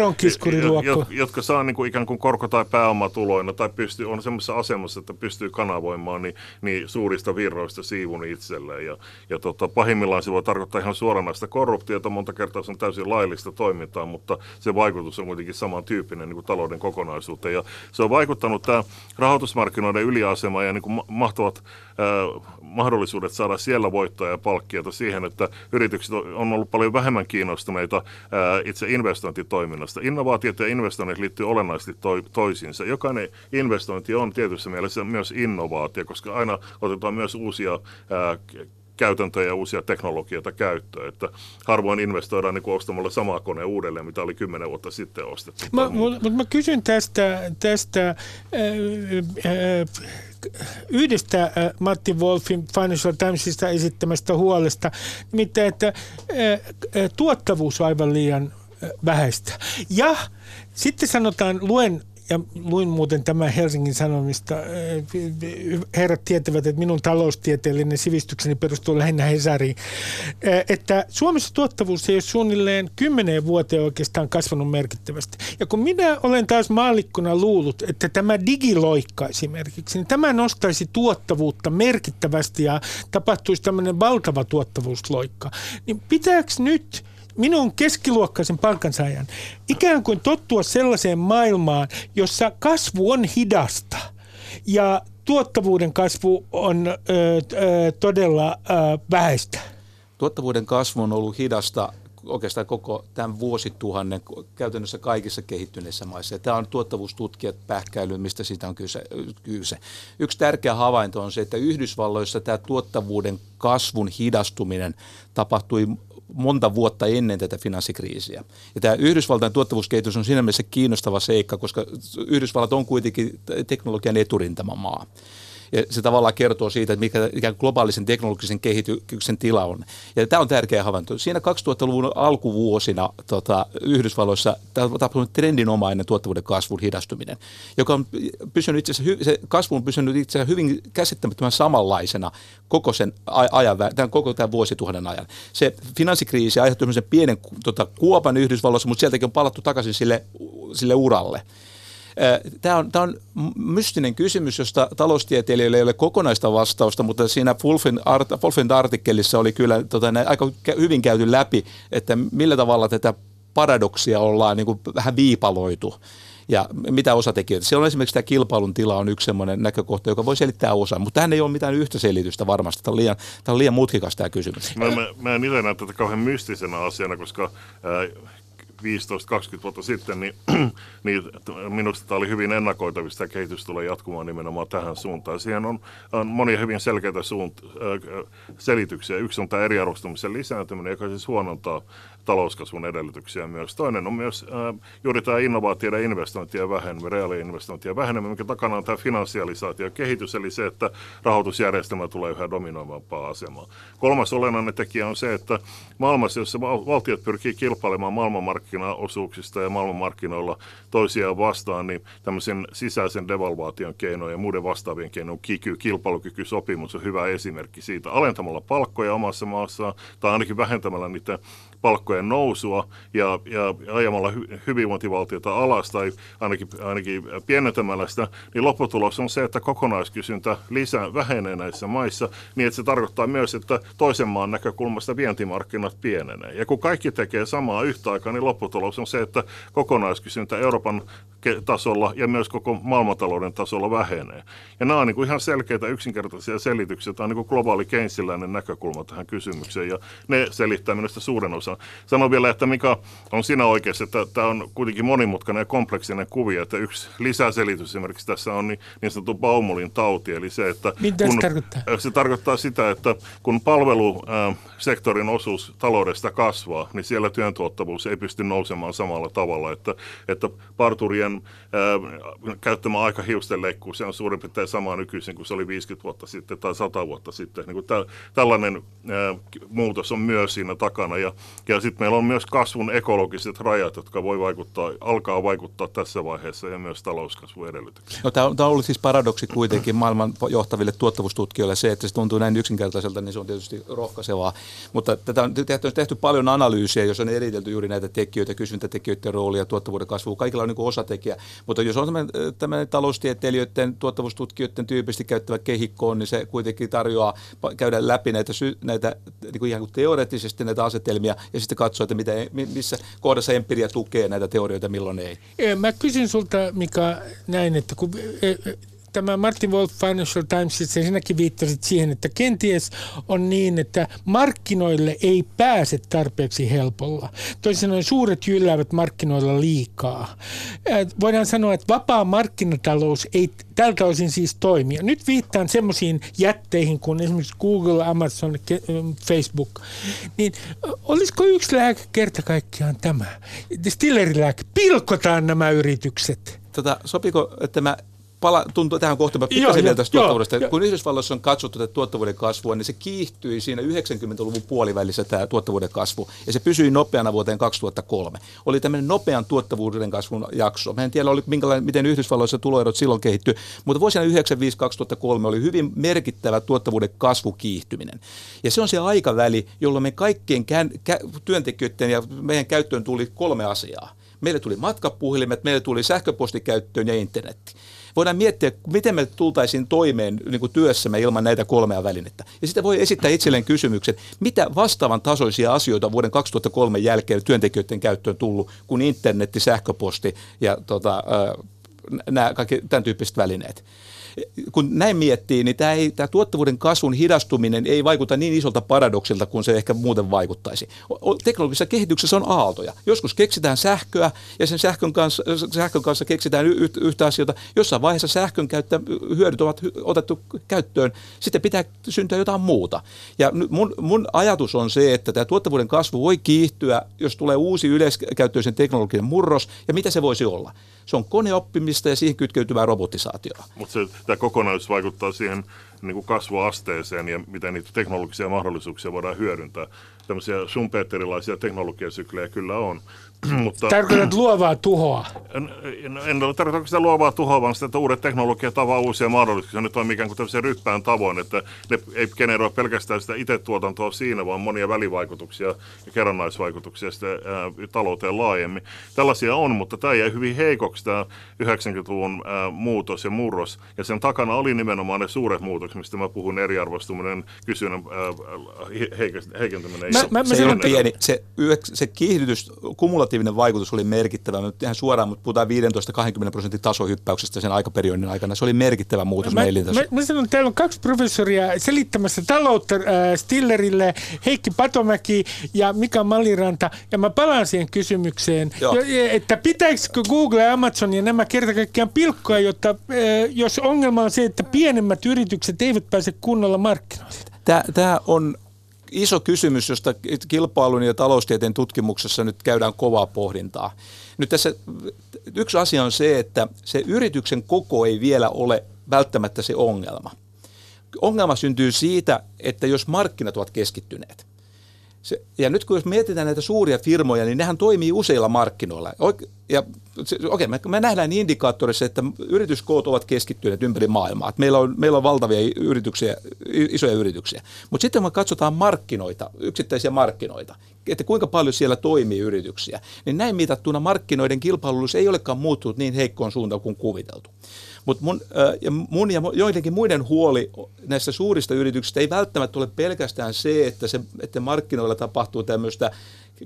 jotka, jotka saa niin kuin ikään kuin korko- tai pääomatuloina tai pystyy, on semmoisessa asemassa, että pystyy kanavoimaan työvoimaa, niin, niin suurista virroista siivun itselleen. Ja, ja tota, pahimmillaan se voi tarkoittaa ihan suoranaista korruptiota, monta kertaa se on täysin laillista toimintaa, mutta se vaikutus on kuitenkin samantyyppinen niin kuin talouden kokonaisuuteen. Ja se on vaikuttanut tämä rahoitusmarkkinoiden yliasema ja niin kuin mahtavat mahdollisuudet saada siellä voittoja ja palkkiota siihen, että yritykset on ollut paljon vähemmän kiinnostuneita itse investointitoiminnasta. Innovaatiot ja investoinnit liittyy olennaisesti to- toisiinsa. Jokainen investointi on tietyssä mielessä myös innovaatio, koska aina otetaan myös uusia käytäntöjä ja uusia teknologioita käyttöön. Että harvoin investoidaan niin ostamalla samaa kone uudelleen, mitä oli kymmenen vuotta sitten ostettu. Mutta mä kysyn tästä, tästä äh, äh, yhdestä Matti Wolfin Financial Timesista esittämästä huolesta, nimittäin, että tuottavuus on aivan liian vähäistä. Ja sitten sanotaan, luen ja luin muuten tämän Helsingin Sanomista. Herrat tietävät, että minun taloustieteellinen sivistykseni perustuu lähinnä Hesariin. Että Suomessa tuottavuus ei ole suunnilleen kymmeneen vuoteen oikeastaan kasvanut merkittävästi. Ja kun minä olen taas maallikkona luullut, että tämä digiloikka esimerkiksi, niin tämä nostaisi tuottavuutta merkittävästi ja tapahtuisi tämmöinen valtava tuottavuusloikka. Niin pitääkö nyt minun keskiluokkaisen palkansaajan ikään kuin tottua sellaiseen maailmaan, jossa kasvu on hidasta ja tuottavuuden kasvu on ö, ö, todella ö, vähäistä. Tuottavuuden kasvu on ollut hidasta oikeastaan koko tämän vuosituhannen käytännössä kaikissa kehittyneissä maissa. Ja tämä on tuottavuustutkijat pähkäily, mistä siitä on kyse, kyse. Yksi tärkeä havainto on se, että Yhdysvalloissa tämä tuottavuuden kasvun hidastuminen tapahtui monta vuotta ennen tätä finanssikriisiä. Ja tämä Yhdysvaltain tuottavuuskehitys on siinä mielessä kiinnostava seikka, koska Yhdysvallat on kuitenkin teknologian eturintamamaa. maa. Ja se tavallaan kertoo siitä, että mikä ikään globaalisen teknologisen kehityksen tila on. Ja tämä on tärkeä havainto. Siinä 2000-luvun alkuvuosina tota, Yhdysvalloissa tapahtui trendinomainen tuottavuuden kasvun hidastuminen, joka on pysynyt itse asiassa, se kasvu on pysynyt itse asiassa hyvin käsittämättömän samanlaisena koko sen ajan, tämän, koko tämän vuosituhannen ajan. Se finanssikriisi aiheutti pienen tota, kuopan Yhdysvalloissa, mutta sieltäkin on palattu takaisin sille, sille uralle. Tämä on, tämä on mystinen kysymys, josta taloustieteilijöillä ei ole kokonaista vastausta, mutta siinä Fulfend artikkelissa oli kyllä tota, aika hyvin käyty läpi, että millä tavalla tätä paradoksia ollaan niin kuin vähän viipaloitu ja mitä osatekijöitä. Siellä on esimerkiksi tämä kilpailun tila on yksi sellainen näkökohta, joka voi selittää osa, mutta tähän ei ole mitään yhtä selitystä varmasti. Tämä on liian, tämä on liian mutkikas tämä kysymys. Mä, mä, mä en itse näe tätä kauhean mystisenä asiana, koska äh, 15-20 vuotta sitten, niin, niin minusta tämä oli hyvin ennakoitavista. Tämä kehitys tulee jatkumaan nimenomaan tähän suuntaan. Siihen on, on monia hyvin selkeitä suunt- selityksiä. Yksi on tämä eriarvostumisen lisääntyminen, joka siis huonontaa talouskasvun edellytyksiä myös. Toinen on myös äh, juuri tämä innovaatioiden investointien väheneminen, reaaliinvestointien väheneminen, mikä takana on tämä finansialisaatio kehitys, eli se, että rahoitusjärjestelmä tulee yhä dominoivampaa asemaa. Kolmas olennainen tekijä on se, että maailmassa, jossa valtiot pyrkii kilpailemaan maailmanmarkkinaosuuksista ja maailmanmarkkinoilla toisiaan vastaan, niin tämmöisen sisäisen devalvaation keinojen ja muiden vastaavien keinojen kiky, kilpailukykysopimus on hyvä esimerkki siitä. Alentamalla palkkoja omassa maassaan tai ainakin vähentämällä niiden palkkojen nousua ja, ja ajamalla hy, hyvinvointivaltiota alas tai ainakin, ainakin pienentämällä sitä, niin lopputulos on se, että kokonaiskysyntä lisää, vähenee näissä maissa, niin että se tarkoittaa myös, että toisen maan näkökulmasta vientimarkkinat pienenee. Ja kun kaikki tekee samaa yhtä aikaa, niin lopputulos on se, että kokonaiskysyntä Euroopan tasolla ja myös koko maailmantalouden tasolla vähenee. Ja nämä on niin kuin ihan selkeitä yksinkertaisia selityksiä. Tämä on niin kuin globaali keinsiläinen näkökulma tähän kysymykseen ja ne selittää minusta suuren osan. Sanon vielä, että mikä on sinä oikeassa, että tämä on kuitenkin monimutkainen ja kompleksinen kuvio, että yksi lisäselitys esimerkiksi tässä on niin, niin sanottu Baumolin tauti, eli se, että Mitä kun, se tarkoittaa? Se tarkoittaa sitä, että kun palvelusektorin osuus taloudesta kasvaa, niin siellä työn tuottavuus ei pysty nousemaan samalla tavalla, että, että parturien ää, käyttämä aika hiustenleikkuu, se on suurin piirtein sama nykyisin kuin se oli 50 vuotta sitten tai 100 vuotta sitten. Niin kuin tä, tällainen ää, muutos on myös siinä takana ja, ja sitten meillä on myös kasvun ekologiset rajat, jotka voi vaikuttaa, alkaa vaikuttaa tässä vaiheessa ja myös talouskasvun edellytyksiä. No, tämä, on, tämä on ollut siis paradoksi kuitenkin maailman johtaville tuottavuustutkijoille se, että se tuntuu näin yksinkertaiselta, niin se on tietysti rohkaisevaa. Mutta tätä on tehty, tehty paljon analyysiä, jos on eritelty juuri näitä te- tekijöitä, kysyntätekijöiden roolia, tuottavuuden kasvua, kaikilla on niin osatekijä. Mutta jos on tämmöinen, tämmöinen taloustieteilijöiden, tuottavuustutkijoiden tyypillisesti käyttävä kehikko, niin se kuitenkin tarjoaa käydä läpi näitä, näitä niin kuin ihan kuin teoreettisesti näitä asetelmia ja sitten katsoa, että mitä, missä kohdassa empiria tukee näitä teorioita, milloin ei. Mä kysyn sulta, Mika, näin, että kun tämä Martin Wolf Financial Times, sinäkin viittasit siihen, että kenties on niin, että markkinoille ei pääse tarpeeksi helpolla. Toisin sanoen suuret jylläävät markkinoilla liikaa. Voidaan sanoa, että vapaa markkinatalous ei tältä osin siis toimi. Nyt viittaan semmoisiin jätteihin kuin esimerkiksi Google, Amazon, Facebook. Niin olisiko yksi lääke kerta kaikkiaan tämä? Stillerilääke. Pilkotaan nämä yritykset. Tota, sopiko, että mä pala, tuntuu tähän kohtaan pikkasen vielä tästä tuottavuudesta. Jo. Kun Yhdysvalloissa on katsottu tätä tuottavuuden kasvua, niin se kiihtyi siinä 90-luvun puolivälissä tämä tuottavuuden kasvu, ja se pysyi nopeana vuoteen 2003. Oli tämmöinen nopean tuottavuuden kasvun jakso. Mä en tiedä, oli, miten Yhdysvalloissa tuloerot silloin kehittyi, mutta vuosina 1995-2003 oli hyvin merkittävä tuottavuuden kasvukiihtyminen. Ja se on se aikaväli, jolloin me kaikkien työntekijöiden ja meidän käyttöön tuli kolme asiaa. Meille tuli matkapuhelimet, meille tuli sähköpostikäyttöön ja internetti voidaan miettiä, miten me tultaisiin toimeen niin kuin työssämme ilman näitä kolmea välinettä. Ja sitten voi esittää itselleen kysymyksen, mitä vastaavan tasoisia asioita vuoden 2003 jälkeen työntekijöiden käyttöön tullut, kuin internetti, sähköposti ja tota, nämä kaikki tämän tyyppiset välineet kun näin miettii, niin tämä, ei, tämä tuottavuuden kasvun hidastuminen ei vaikuta niin isolta paradoksilta kuin se ehkä muuten vaikuttaisi. Teknologisessa kehityksessä on aaltoja. Joskus keksitään sähköä ja sen sähkön kanssa, sähkön kanssa keksitään yhtä asioita. Jossain vaiheessa sähkön käyttä, hyödyt ovat otettu käyttöön. Sitten pitää syntyä jotain muuta. Ja mun, mun ajatus on se, että tämä tuottavuuden kasvu voi kiihtyä, jos tulee uusi yleiskäyttöisen teknologian murros. Ja mitä se voisi olla? Se on koneoppimista ja siihen kytkeytyvää robotisaatiota. Mutta tämä kokonaisuus vaikuttaa siihen niin kuin kasvuasteeseen ja miten niitä teknologisia mahdollisuuksia voidaan hyödyntää. Tämmöisiä Schumpeterilaisia teknologiasyklejä kyllä on. Mutta, Tarkoitat luovaa tuhoa? En, en, en ole tarkoittanut sitä luovaa tuhoa, vaan sitä, että uudet teknologiat avaa uusia mahdollisuuksia. Nyt on ikään kuin tämmöisen ryppään tavoin, että ne ei generoi pelkästään sitä itse tuotantoa siinä, vaan monia välivaikutuksia ja kerrannaisvaikutuksia sitä, ää, talouteen laajemmin. Tällaisia on, mutta tämä jäi hyvin heikoksi tämä 90-luvun ää, muutos ja murros. Ja sen takana oli nimenomaan ne suuret muutokset, mistä mä puhun, eriarvostuminen, kysynnän heikentyminen. Mä, mä, se, se, ole pieni. Se, se kiihdytys, kumulatiivinen kumulatiivinen vaikutus oli merkittävä. Nyt ihan suoraan, mutta puhutaan 15-20 prosentin tasohyppäyksestä sen aikaperiodin aikana. Se oli merkittävä muutos meillä. Mä, mä sanon, täällä on kaksi professoria selittämässä taloutta äh, Stillerille, Heikki Patomäki ja Mika Maliranta. Ja mä palaan siihen kysymykseen, jo, että pitäisikö Google ja Amazon ja nämä kerta kaikkiaan pilkkoa, jotta äh, jos ongelma on se, että pienemmät yritykset eivät pääse kunnolla markkinoille. Tämä on iso kysymys, josta kilpailun ja taloustieteen tutkimuksessa nyt käydään kovaa pohdintaa. Nyt tässä yksi asia on se, että se yrityksen koko ei vielä ole välttämättä se ongelma. Ongelma syntyy siitä, että jos markkinat ovat keskittyneet. Se, ja nyt kun jos mietitään näitä suuria firmoja, niin nehän toimii useilla markkinoilla. Okei, me, me nähdään niin indikaattorissa, että yrityskoot ovat keskittyneet ympäri maailmaa. Että meillä, on, meillä on valtavia yrityksiä, isoja yrityksiä. Mutta sitten kun katsotaan markkinoita, yksittäisiä markkinoita, että kuinka paljon siellä toimii yrityksiä, niin näin mitattuna markkinoiden kilpailullisuus ei olekaan muuttunut niin heikkoon suuntaan kuin kuviteltu. Mutta mun, ja mun ja joidenkin muiden huoli näistä suurista yrityksistä ei välttämättä ole pelkästään se, että, se, että markkinoilla tapahtuu tämmöistä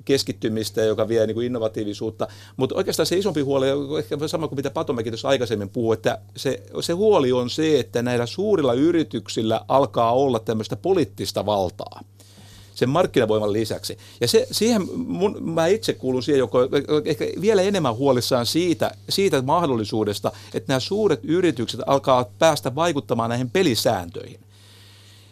keskittymistä, joka vie niin kuin innovatiivisuutta. Mutta oikeastaan se isompi huoli ehkä sama kuin mitä Patomäki tuossa aikaisemmin puhui, että se, se huoli on se, että näillä suurilla yrityksillä alkaa olla tämmöistä poliittista valtaa sen markkinavoiman lisäksi. Ja se, siihen mun, mä itse kuulun siihen, joka ehkä vielä enemmän huolissaan siitä, siitä mahdollisuudesta, että nämä suuret yritykset alkaa päästä vaikuttamaan näihin pelisääntöihin.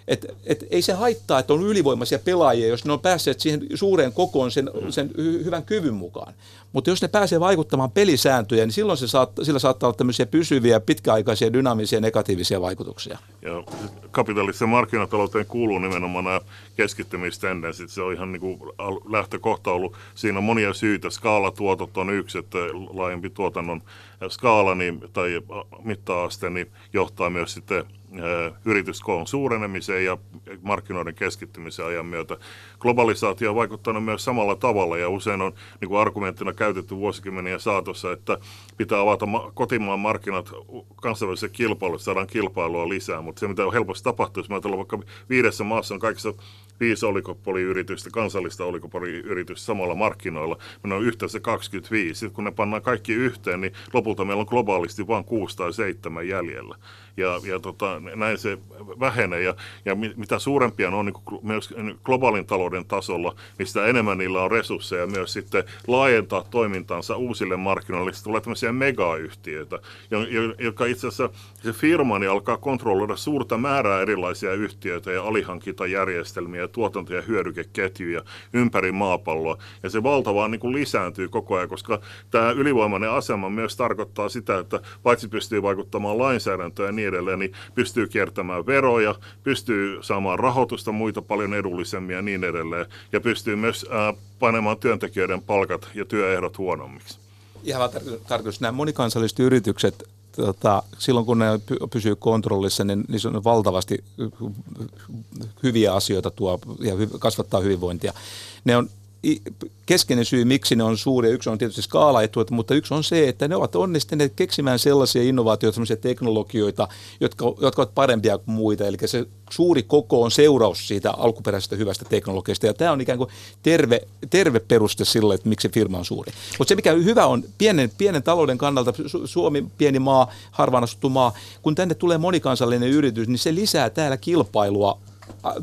Et, et ei se haittaa, että on ylivoimaisia pelaajia, jos ne on päässeet siihen suureen kokoon sen, sen hyvän kyvyn mukaan. Mutta jos ne pääsee vaikuttamaan pelisääntöjä, niin silloin se saattaa, sillä saattaa olla tämmöisiä pysyviä, pitkäaikaisia, dynaamisia, negatiivisia vaikutuksia. Ja kapitalistisen markkinatalouteen kuuluu nimenomaan nämä keskittymistendenssit. Se on ihan niin kuin lähtökohta ollut. Siinä on monia syitä. Skaalatuotot on yksi, että laajempi tuotannon skaala niin, tai mitta-aste niin johtaa myös sitten yrityskoon suurenemiseen ja markkinoiden keskittymisen ajan myötä. Globalisaatio on vaikuttanut myös samalla tavalla ja usein on niin kuin argumenttina käytetty vuosikymmenien saatossa, että pitää avata kotimaan markkinat kansainväliselle kilpailulle, saadaan kilpailua lisää, mutta se mitä on helposti tapahtuu, jos ajatellaan vaikka viidessä maassa on kaikissa viisi oligopoliyritystä, kansallista oligopoliyritystä samalla markkinoilla. Meillä on yhteensä 25. Sitten kun ne pannaan kaikki yhteen, niin lopulta meillä on globaalisti vain kuusi tai seitsemän jäljellä. Ja, ja tota, näin se vähenee. Ja, ja mitä suurempia ne on niin myös globaalin talouden tasolla, niin sitä enemmän niillä on resursseja myös sitten laajentaa toimintansa uusille markkinoille. Sitten tulee tämmöisiä megayhtiöitä, jotka itse asiassa se firma niin alkaa kontrolloida suurta määrää erilaisia yhtiöitä ja alihankintajärjestelmiä ja tuotanto- ja hyödykeketjuja ympäri maapalloa. Ja se valtavaa niin kuin lisääntyy koko ajan, koska tämä ylivoimainen asema myös tarkoittaa sitä, että paitsi pystyy vaikuttamaan lainsäädäntöön ja niin edelleen, niin pystyy kiertämään veroja, pystyy saamaan rahoitusta muita paljon edullisemmin ja niin edelleen. Ja pystyy myös ää, panemaan työntekijöiden palkat ja työehdot huonommiksi. Ihan tarkoitus, nämä monikansalliset yritykset tota, silloin kun ne pysyy kontrollissa, niin niissä on valtavasti hyviä asioita tuo ja kasvattaa hyvinvointia. Ne on keskeinen syy, miksi ne on suuria, yksi on tietysti skaalaetu, mutta yksi on se, että ne ovat onnistuneet keksimään sellaisia innovaatioita, sellaisia teknologioita, jotka, jotka ovat parempia kuin muita. Eli se suuri koko on seuraus siitä alkuperäisestä hyvästä teknologiasta. Ja tämä on ikään kuin terve, terve peruste sille, että miksi firma on suuri. Mutta se, mikä hyvä on pienen, pienen talouden kannalta, Suomi pieni maa, harvaan asuttu maa, kun tänne tulee monikansallinen yritys, niin se lisää täällä kilpailua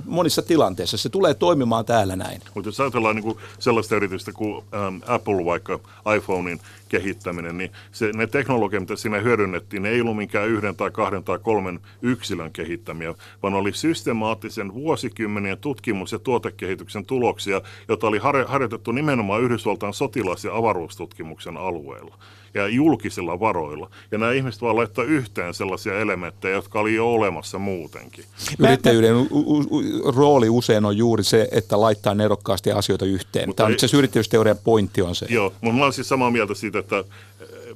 monissa tilanteissa. Se tulee toimimaan täällä näin. Mutta jos ajatellaan niin kuin sellaista yritystä kuin ähm, Apple, vaikka iPhonein kehittäminen, niin se, ne teknologiat, mitä siinä hyödynnettiin, ne ei ollut minkään yhden tai kahden tai kolmen yksilön kehittämiä, vaan oli systemaattisen vuosikymmenien tutkimus- ja tuotekehityksen tuloksia, joita oli harjoitettu nimenomaan Yhdysvaltain sotilas- ja avaruustutkimuksen alueella ja julkisilla varoilla. Ja nämä ihmiset vaan laittaa yhteen sellaisia elementtejä, jotka oli jo olemassa muutenkin. Yrittäjyyden u- u- rooli usein on juuri se, että laittaa nerokkaasti asioita yhteen. Mutta Tämä on ei, se yrittäjyysteorian pointti on se. Joo, mutta mä olen siis samaa mieltä siitä, että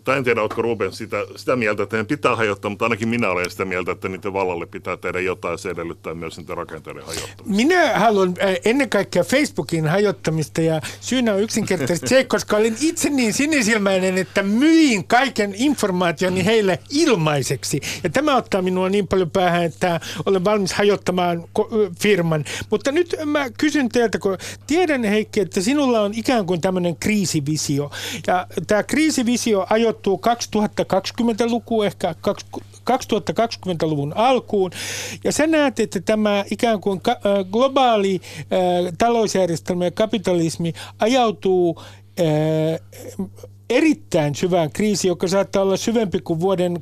tai en tiedä, oletko Ruben sitä, sitä mieltä, että ne pitää hajottaa, mutta ainakin minä olen sitä mieltä, että niiden vallalle pitää tehdä jotain se edellyttää myös niiden rakenteiden hajottamista. Minä haluan äh, ennen kaikkea Facebookin hajottamista ja syynä on yksinkertaisesti se, koska olin itse niin sinisilmäinen, että myin kaiken informaationi heille ilmaiseksi. Ja tämä ottaa minua niin paljon päähän, että olen valmis hajottamaan firman. Mutta nyt mä kysyn teiltä, kun tiedän Heikki, että sinulla on ikään kuin tämmöinen kriisivisio. Ja tämä kriisivisio ajoittaa sijoittuu 2020-luku, ehkä 2020-luvun alkuun. Ja sä näet, että tämä ikään kuin globaali talousjärjestelmä ja kapitalismi ajautuu erittäin syvään kriisiin, joka saattaa olla syvempi kuin vuoden 2008-2009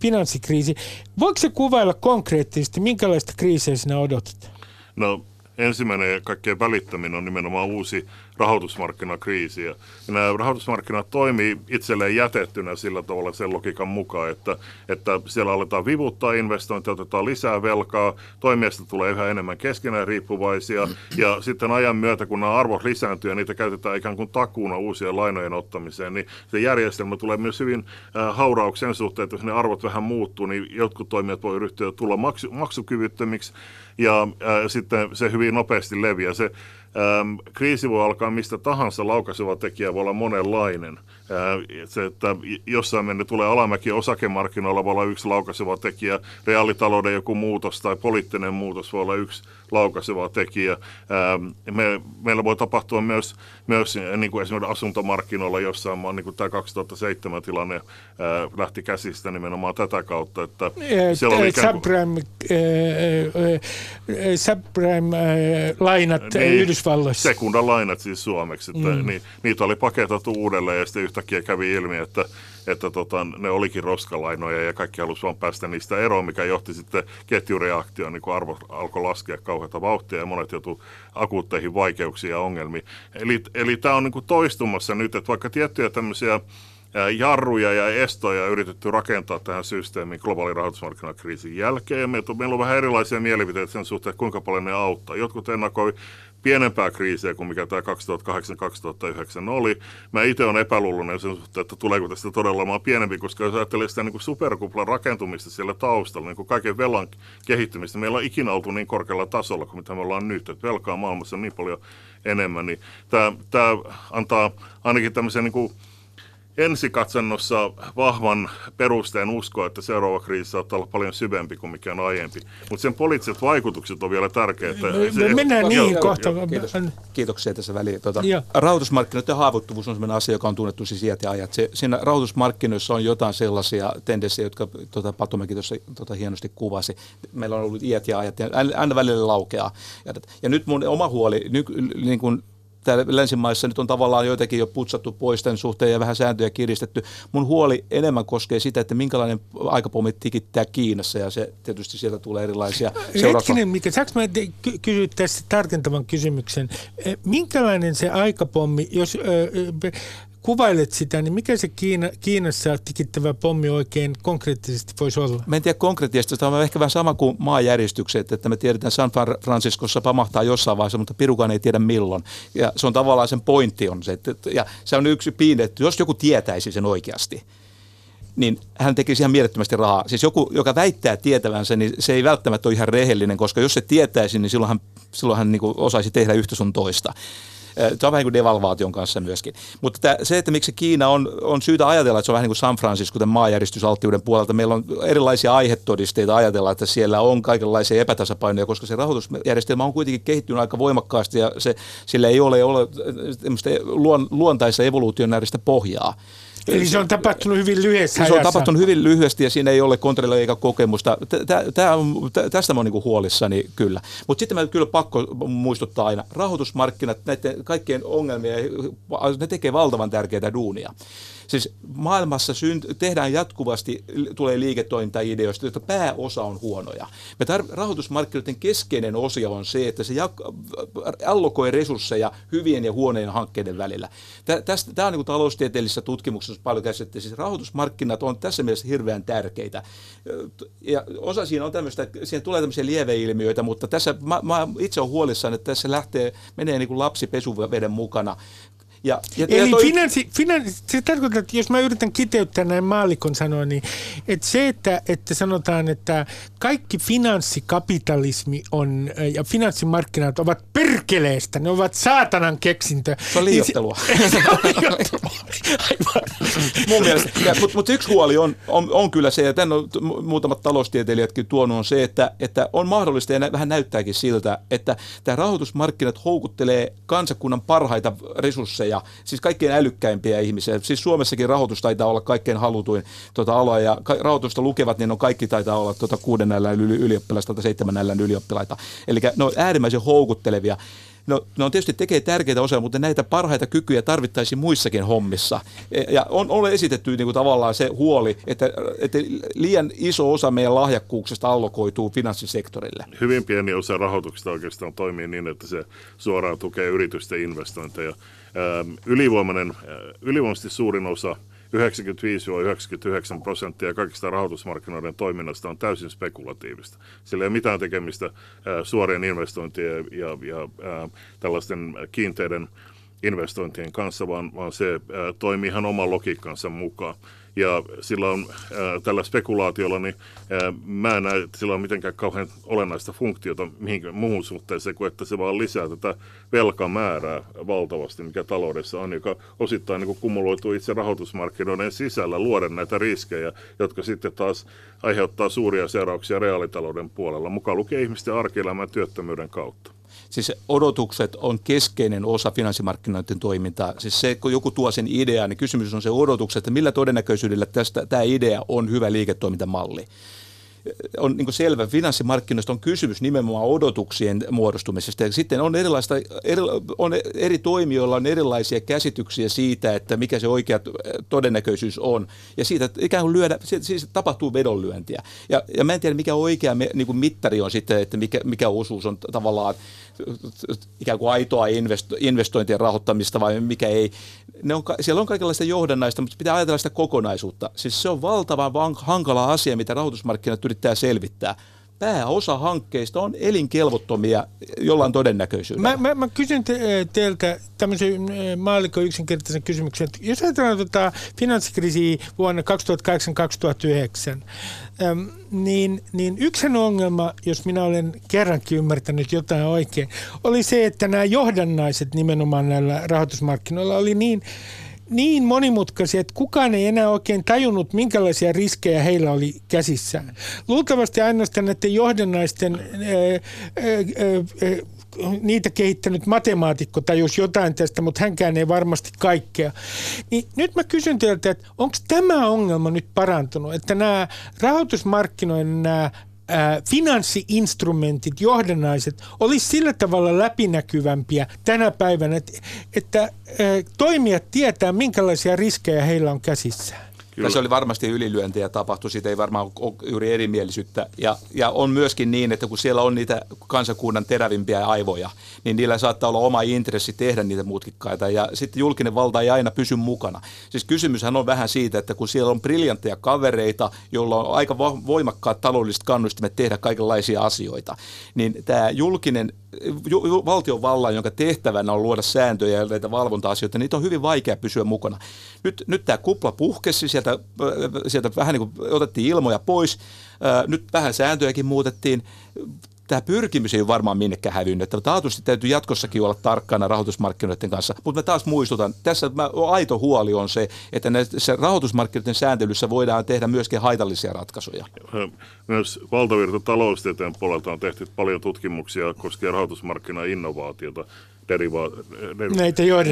finanssikriisi. Voiko se kuvailla konkreettisesti, minkälaista kriisiä sinä odotat? No ensimmäinen ja kaikkein välittäminen on nimenomaan uusi rahoitusmarkkinakriisi. Ja nämä rahoitusmarkkinat toimii itselleen jätettynä sillä tavalla sen logiikan mukaan, että, että siellä aletaan vivuttaa investointeja, otetaan lisää velkaa, toimijasta tulee yhä enemmän keskenään riippuvaisia, ja sitten ajan myötä, kun nämä arvot lisääntyy ja niitä käytetään ikään kuin takuuna uusien lainojen ottamiseen, niin se järjestelmä tulee myös hyvin haurauksen suhteen, että jos ne arvot vähän muuttuu, niin jotkut toimijat voi ryhtyä tulla maksu, maksukyvyttömiksi, ja sitten se hyvin nopeasti leviää. Se Ähm, kriisi voi alkaa mistä tahansa, laukaiseva tekijä voi olla monenlainen. Äh, se, että jossain mennä tulee alamäki osakemarkkinoilla voi olla yksi laukaiseva tekijä, reaalitalouden joku muutos tai poliittinen muutos voi olla yksi laukaiseva tekijä. Ähm, me, meillä voi tapahtua myös, myös niin kuin esimerkiksi asuntomarkkinoilla jossain niin kuin tämä 2007 tilanne äh, lähti käsistä nimenomaan tätä kautta. Että siellä oli subprime, subprime-lainat niin, Yhdysvalloissa. Sekundalainat siis suomeksi. Että mm. niin, niitä oli paketattu uudelleen ja sitten yhtäkkiä kävi ilmi, että, että tota, ne olikin roskalainoja ja kaikki halusivat vaan päästä niistä eroon, mikä johti sitten ketjureaktioon, niin kun arvo alkoi laskea kauheata vauhtia ja monet joutuivat akuutteihin vaikeuksiin ja ongelmiin. Eli, eli tämä on niin kuin toistumassa nyt, että vaikka tiettyjä tämmöisiä jarruja ja estoja yritetty rakentaa tähän systeemiin globaalin rahoitusmarkkinakriisin jälkeen. Meillä on vähän erilaisia mielipiteitä sen suhteen, kuinka paljon ne auttaa. Jotkut ennakoi pienempää kriisiä kuin mikä tämä 2008-2009 oli. Mä itse olen epäluuloinen sen suhteen, että tuleeko tästä todella olemaan pienempi, koska jos ajattelee sitä niin kuin superkuplan rakentumista siellä taustalla, niin kuin kaiken velan kehittymistä, meillä on ikinä oltu niin korkealla tasolla kuin mitä me ollaan nyt, että velkaa maailmassa on niin paljon enemmän, niin tämä, tämä antaa ainakin tämmöisen niin kuin ensikatsannossa vahvan perusteen uskoa, että seuraava kriisi saattaa olla paljon syvempi kuin mikä on aiempi. Mutta sen poliittiset vaikutukset on vielä tärkeitä. Me, me mennään niihin kohta. Kiitos. Kiitoksia tässä väliin. Tuota, rahoitusmarkkinoiden haavoittuvuus on sellainen asia, joka on tunnettu siis iät ja ajat. Se, siinä rahoitusmarkkinoissa on jotain sellaisia tendenssejä, jotka tuota, Patomäki tuossa tuota, hienosti kuvasi. Meillä on ollut iät ja ajat ja aina välillä laukeaa. Ja, ja nyt mun oma huoli, ny, niin kuin täällä länsimaissa nyt on tavallaan joitakin jo putsattu pois tämän suhteen ja vähän sääntöjä kiristetty. Mun huoli enemmän koskee sitä, että minkälainen aikapommi tikittää Kiinassa ja se tietysti sieltä tulee erilaisia seurauksia. Hetkinen, mikä saanko mä kysyä tässä tarkentavan kysymyksen? Minkälainen se aikapommi, jos kuvailet sitä, niin mikä se Kiina, Kiinassa tikittävä pommi oikein konkreettisesti voisi olla? Mä en tiedä konkreettisesti, tämä on ehkä vähän sama kuin maajäristykset, että me tiedetään San Franciscossa pamahtaa jossain vaiheessa, mutta pirukaan ei tiedä milloin. Ja se on tavallaan sen pointti on se, että, ja se on yksi piine, että jos joku tietäisi sen oikeasti, niin hän tekisi ihan mielettömästi rahaa. Siis joku, joka väittää tietävänsä, niin se ei välttämättä ole ihan rehellinen, koska jos se tietäisi, niin silloin hän, silloin hän niin osaisi tehdä yhtä sun toista. Se on vähän niin kuin devalvaation kanssa myöskin. Mutta tämä, se, että miksi Kiina on, on syytä ajatella, että se on vähän niin kuin San Francisco, kuten maanjäristysalttiuden puolelta. Meillä on erilaisia aihetodisteita ajatella, että siellä on kaikenlaisia epätasapainoja, koska se rahoitusjärjestelmä on kuitenkin kehittynyt aika voimakkaasti ja se, sillä ei ole, ole luon, luontaista evoluutionääristä pohjaa. Eli se on tapahtunut hyvin lyhyesti. Se on tapahtunut hyvin lyhyesti ja siinä ei ole kontrollia eikä kokemusta. Tää on, tästä mä oon niin huolissani kyllä. Mutta sitten mä kyllä pakko muistuttaa aina, rahoitusmarkkinat, näiden kaikkien ongelmia, ne tekee valtavan tärkeää duunia. Siis maailmassa synt- tehdään jatkuvasti, tulee liiketoimintaideoista, joista pääosa on huonoja. Me tar- rahoitusmarkkinoiden keskeinen osio on se, että se jak- allokoi resursseja hyvien ja huonojen hankkeiden välillä. Tämä on niin taloustieteellisessä tutkimuksessa paljon käsitetty. Siis rahoitusmarkkinat on tässä mielessä hirveän tärkeitä. Ja osa siinä on tämmöistä, siihen tulee tämmöisiä lieveilmiöitä, mutta tässä mä, mä itse olen huolissani, että tässä lähtee, menee niin kuin lapsi pesuveden mukana. Ja, ja, Eli ja toi... finanssi, finanssi, se tarkoittaa, että jos mä yritän kiteyttää näin maalikon sanoa, niin että se, että, että sanotaan, että kaikki finanssikapitalismi on ja finanssimarkkinat ovat perkeleestä, ne ovat saatanan keksintö. Se on liioittelua. se on liioittelua. Mun mielestä. Mutta mut yksi huoli on, on, on kyllä se, ja tämän on muutamat taloustieteilijätkin tuonut, on se, että, että on mahdollista, ja vähän näyttääkin siltä, että tämä rahoitusmarkkinat houkuttelee kansakunnan parhaita resursseja ja siis kaikkein älykkäimpiä ihmisiä. Siis Suomessakin rahoitus taitaa olla kaikkein halutuin tuota aloa ja rahoitusta lukevat, niin on kaikki taitaa olla tuota kuuden näillä ylioppilaista tai seitsemän näillä ylioppilaita. Eli ne on äärimmäisen houkuttelevia. No, ne on tietysti tekee tärkeitä osia, mutta näitä parhaita kykyjä tarvittaisiin muissakin hommissa. E, ja on, on esitetty niin kuin tavallaan se huoli, että, että liian iso osa meidän lahjakkuuksista allokoituu finanssisektorille. Hyvin pieni osa rahoituksesta oikeastaan toimii niin, että se suoraan tukee yritysten investointeja. Ylivoimainen, ylivoimaisesti suurin osa 95-99 prosenttia kaikista rahoitusmarkkinoiden toiminnasta on täysin spekulatiivista. Sillä ei ole mitään tekemistä suorien investointien ja, ja tällaisten kiinteiden investointien kanssa, vaan, vaan se toimii ihan oman logiikkansa mukaan. Ja silloin äh, tällä spekulaatiolla, niin äh, mä en näe, että sillä on mitenkään kauhean olennaista funktiota mihinkään muuhun suhteeseen kuin, että se vaan lisää tätä velkamäärää valtavasti, mikä taloudessa on, joka osittain niin kumuloituu itse rahoitusmarkkinoiden sisällä luoda näitä riskejä, jotka sitten taas aiheuttaa suuria seurauksia reaalitalouden puolella, mukaan lukee ihmisten arkielämän työttömyyden kautta. Siis odotukset on keskeinen osa finanssimarkkinoiden toimintaa. Siis se, kun joku tuo sen idean, niin kysymys on se odotukset, että millä todennäköisyydellä tästä, tämä idea on hyvä liiketoimintamalli. on niin selvä, finanssimarkkinoista on kysymys nimenomaan odotuksien muodostumisesta. Ja sitten on, erilaista, eri, on eri toimijoilla on erilaisia käsityksiä siitä, että mikä se oikea todennäköisyys on. Ja siitä ikään kuin lyödä, siis tapahtuu vedonlyöntiä. Ja, ja mä en tiedä, mikä oikea niin kuin mittari on sitten, että mikä, mikä osuus on tavallaan ikään kuin aitoa investo, investointien rahoittamista vai mikä ei. Ne on, siellä on kaikenlaista johdannaista, mutta pitää ajatella sitä kokonaisuutta. Siis se on valtavan hankala asia, mitä rahoitusmarkkinat yrittää selvittää pääosa hankkeista on elinkelvottomia jollain todennäköisyydellä. Mä, mä, mä kysyn te, teiltä tämmöisen maallikon yksinkertaisen kysymyksen. Jos ajatellaan tuota finanssikriisiä vuonna 2008-2009, niin, niin yksi ongelma, jos minä olen kerrankin ymmärtänyt jotain oikein, oli se, että nämä johdannaiset nimenomaan näillä rahoitusmarkkinoilla oli niin niin monimutkaisia, että kukaan ei enää oikein tajunnut, minkälaisia riskejä heillä oli käsissään. Luultavasti ainoastaan näiden johdannaisten ää, ää, ää, niitä kehittänyt matemaatikko tajus jotain tästä, mutta hänkään ei varmasti kaikkea. Niin nyt mä kysyn teiltä, että onko tämä ongelma nyt parantunut, että nämä rahoitusmarkkinoiden nämä finanssiinstrumentit, johdannaiset, olisi sillä tavalla läpinäkyvämpiä tänä päivänä, että, että toimijat tietää, minkälaisia riskejä heillä on käsissään. Kyllä. Tässä oli varmasti ylilyöntiä tapahtui, siitä ei varmaan ole juuri erimielisyyttä. Ja, ja on myöskin niin, että kun siellä on niitä kansakunnan terävimpiä aivoja, niin niillä saattaa olla oma intressi tehdä niitä mutkikkaita. Ja sitten julkinen valta ei aina pysy mukana. Siis kysymyshän on vähän siitä, että kun siellä on briljantteja kavereita, joilla on aika voimakkaat taloudelliset kannustimet tehdä kaikenlaisia asioita, niin tämä julkinen valtiovallan, jonka tehtävänä on luoda sääntöjä ja näitä valvonta-asioita, niitä on hyvin vaikea pysyä mukana. Nyt, nyt tämä kupla puhkesi, sieltä, sieltä vähän niin kuin otettiin ilmoja pois, nyt vähän sääntöjäkin muutettiin tämä pyrkimys ei ole varmaan minnekään hävinnyt. Että taatusti täytyy jatkossakin olla tarkkana rahoitusmarkkinoiden kanssa. Mutta mä taas muistutan, tässä mä, aito huoli on se, että näissä rahoitusmarkkinoiden sääntelyssä voidaan tehdä myöskin haitallisia ratkaisuja. Myös valtavirta taloustieteen puolelta on tehty paljon tutkimuksia koskien rahoitusmarkkina-innovaatiota deriva-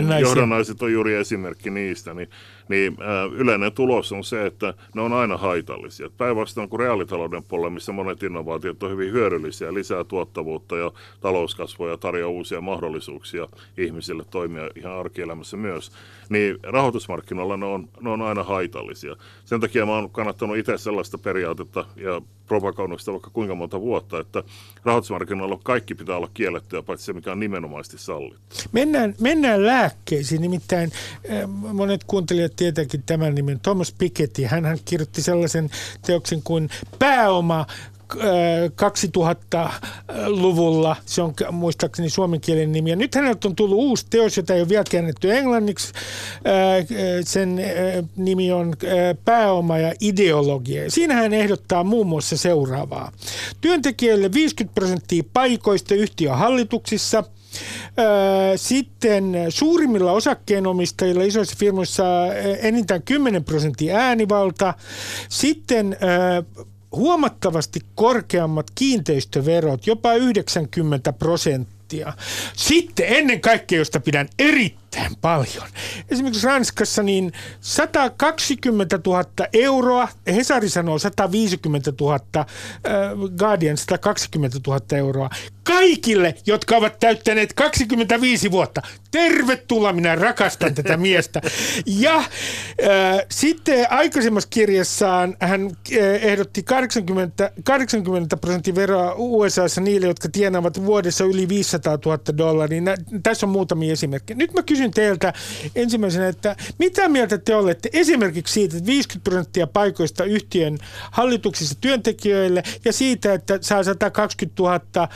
Näitä. Johdannaiset on juuri esimerkki niistä. Niin, niin äh, yleinen tulos on se, että ne on aina haitallisia. Päinvastoin kuin reaalitalouden puolella, missä monet innovaatiot on hyvin hyödyllisiä, lisää tuottavuutta ja talouskasvua ja tarjoaa uusia mahdollisuuksia ihmisille toimia ihan arkielämässä myös, niin rahoitusmarkkinoilla ne on, ne on aina haitallisia. Sen takia mä oon kannattanut itse sellaista periaatetta ja propagoinut sitä vaikka kuinka monta vuotta, että rahoitusmarkkinoilla kaikki pitää olla kiellettyä, paitsi se, mikä on nimenomaisesti sallittu. Mennään, mennään lääkkeisiin, nimittäin äh, monet kuuntelijat tietääkin tämän nimen, Thomas Piketty, hän, kirjoitti sellaisen teoksen kuin Pääoma 2000-luvulla, se on muistaakseni suomenkielinen nimi. Ja nyt häneltä on tullut uusi teos, jota ei ole vielä käännetty englanniksi. Sen nimi on Pääoma ja ideologia. Siinä hän ehdottaa muun muassa seuraavaa. Työntekijöille 50 prosenttia paikoista yhtiön hallituksissa – sitten suurimmilla osakkeenomistajilla isoissa firmoissa enintään 10 prosenttia äänivalta. Sitten huomattavasti korkeammat kiinteistöverot, jopa 90 prosenttia. Sitten ennen kaikkea, josta pidän erittäin paljon. Esimerkiksi Ranskassa niin 120 000 euroa, Hesari sanoo 150 000, äh, Guardian 120 000 euroa kaikille, jotka ovat täyttäneet 25 vuotta. Tervetuloa, minä rakastan tätä miestä. Ja äh, sitten aikaisemmassa kirjassaan hän äh, ehdotti 80, 80 prosenttia veroa USAssa niille, jotka tienaavat vuodessa yli 500 000 dollaria. Nä, tässä on muutamia esimerkkejä. Nyt mä kysyn teiltä ensimmäisenä, että mitä mieltä te olette esimerkiksi siitä, että 50 prosenttia paikoista yhtiön hallituksissa työntekijöille ja siitä, että saa 120 000 äh,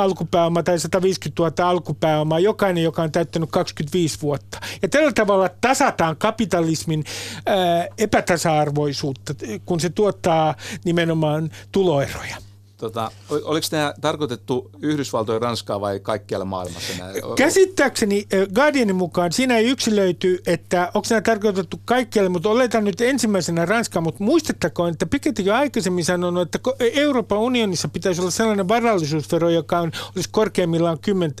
alkupääoma tai 150 000 alkupääomaa, jokainen, joka on täyttänyt 25 vuotta. Ja tällä tavalla tasataan kapitalismin ää, epätasa-arvoisuutta, kun se tuottaa nimenomaan tuloeroja. Tota, oliko tämä tarkoitettu Yhdysvaltojen Ranskaa vai kaikkialla maailmassa? Nämä? Käsittääkseni Guardianin mukaan siinä ei yksilöity, että onko nämä tarkoitettu kaikkialle, mutta oletan nyt ensimmäisenä Ranskaa, mutta muistettakoon, että Piketty jo aikaisemmin sanonut, että Euroopan unionissa pitäisi olla sellainen varallisuusvero, joka on, olisi korkeimmillaan 10,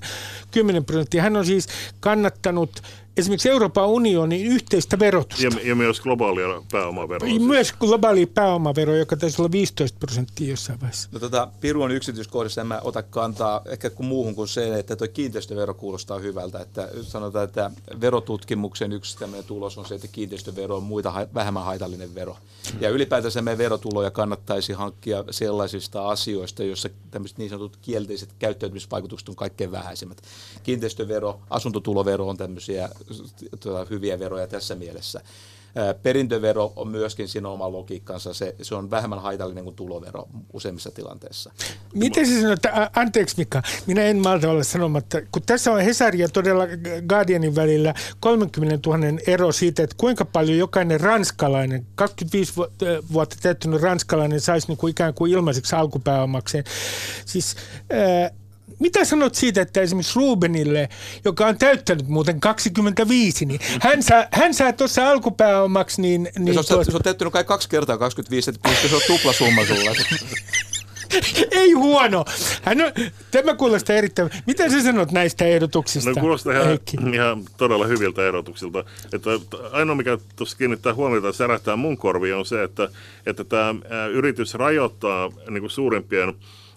10 prosenttia. Hän on siis kannattanut esimerkiksi Euroopan unionin yhteistä verotusta. Ja, ja myös globaalia pääomaveroa. Siis. Myös globaali pääomavero, joka taisi olla 15 prosenttia jossain vaiheessa. No tota, Piru on yksityiskohdissa, en mä ota kantaa ehkä kuin muuhun kuin se, että tuo kiinteistövero kuulostaa hyvältä. Että sanotaan, että verotutkimuksen yksi tämmöinen tulos on se, että kiinteistövero on muita ha- vähemmän haitallinen vero. Ja ylipäätänsä meidän verotuloja kannattaisi hankkia sellaisista asioista, joissa tämmöiset niin sanotut kielteiset käyttäytymisvaikutukset on kaikkein vähäisimmät. Kiinteistövero, asuntotulovero on tämmöisiä tuota, hyviä veroja tässä mielessä. Perintövero on myöskin siinä oma logiikkansa. Se, se on vähemmän haitallinen kuin tulovero useimmissa tilanteissa. Miten se sanoo, että anteeksi Mika, minä en malta olla sanomatta, kun tässä on Hesari ja todella Guardianin välillä 30 000 ero siitä, että kuinka paljon jokainen ranskalainen, 25 vuotta täyttynyt ranskalainen saisi niin kuin ikään kuin ilmaiseksi alkupääomakseen. Siis äh, mitä sanot siitä, että esimerkiksi Rubenille, joka on täyttänyt muuten 25, niin hän saa, hän saa tuossa alkupääomaksi, niin... niin se, on, tuot... se on täyttänyt kai kaksi kertaa 25, että se on tuplasumma sulla. Ei huono. Hän on, tämä kuulostaa erittäin... Mitä sä sanot näistä ehdotuksista? No kuulostaa ihan, ihan todella hyviltä ehdotuksilta. Että ainoa, mikä tuossa kiinnittää huomiota ja särähtää mun korviin, on se, että, että tämä yritys rajoittaa niin kuin suurimpien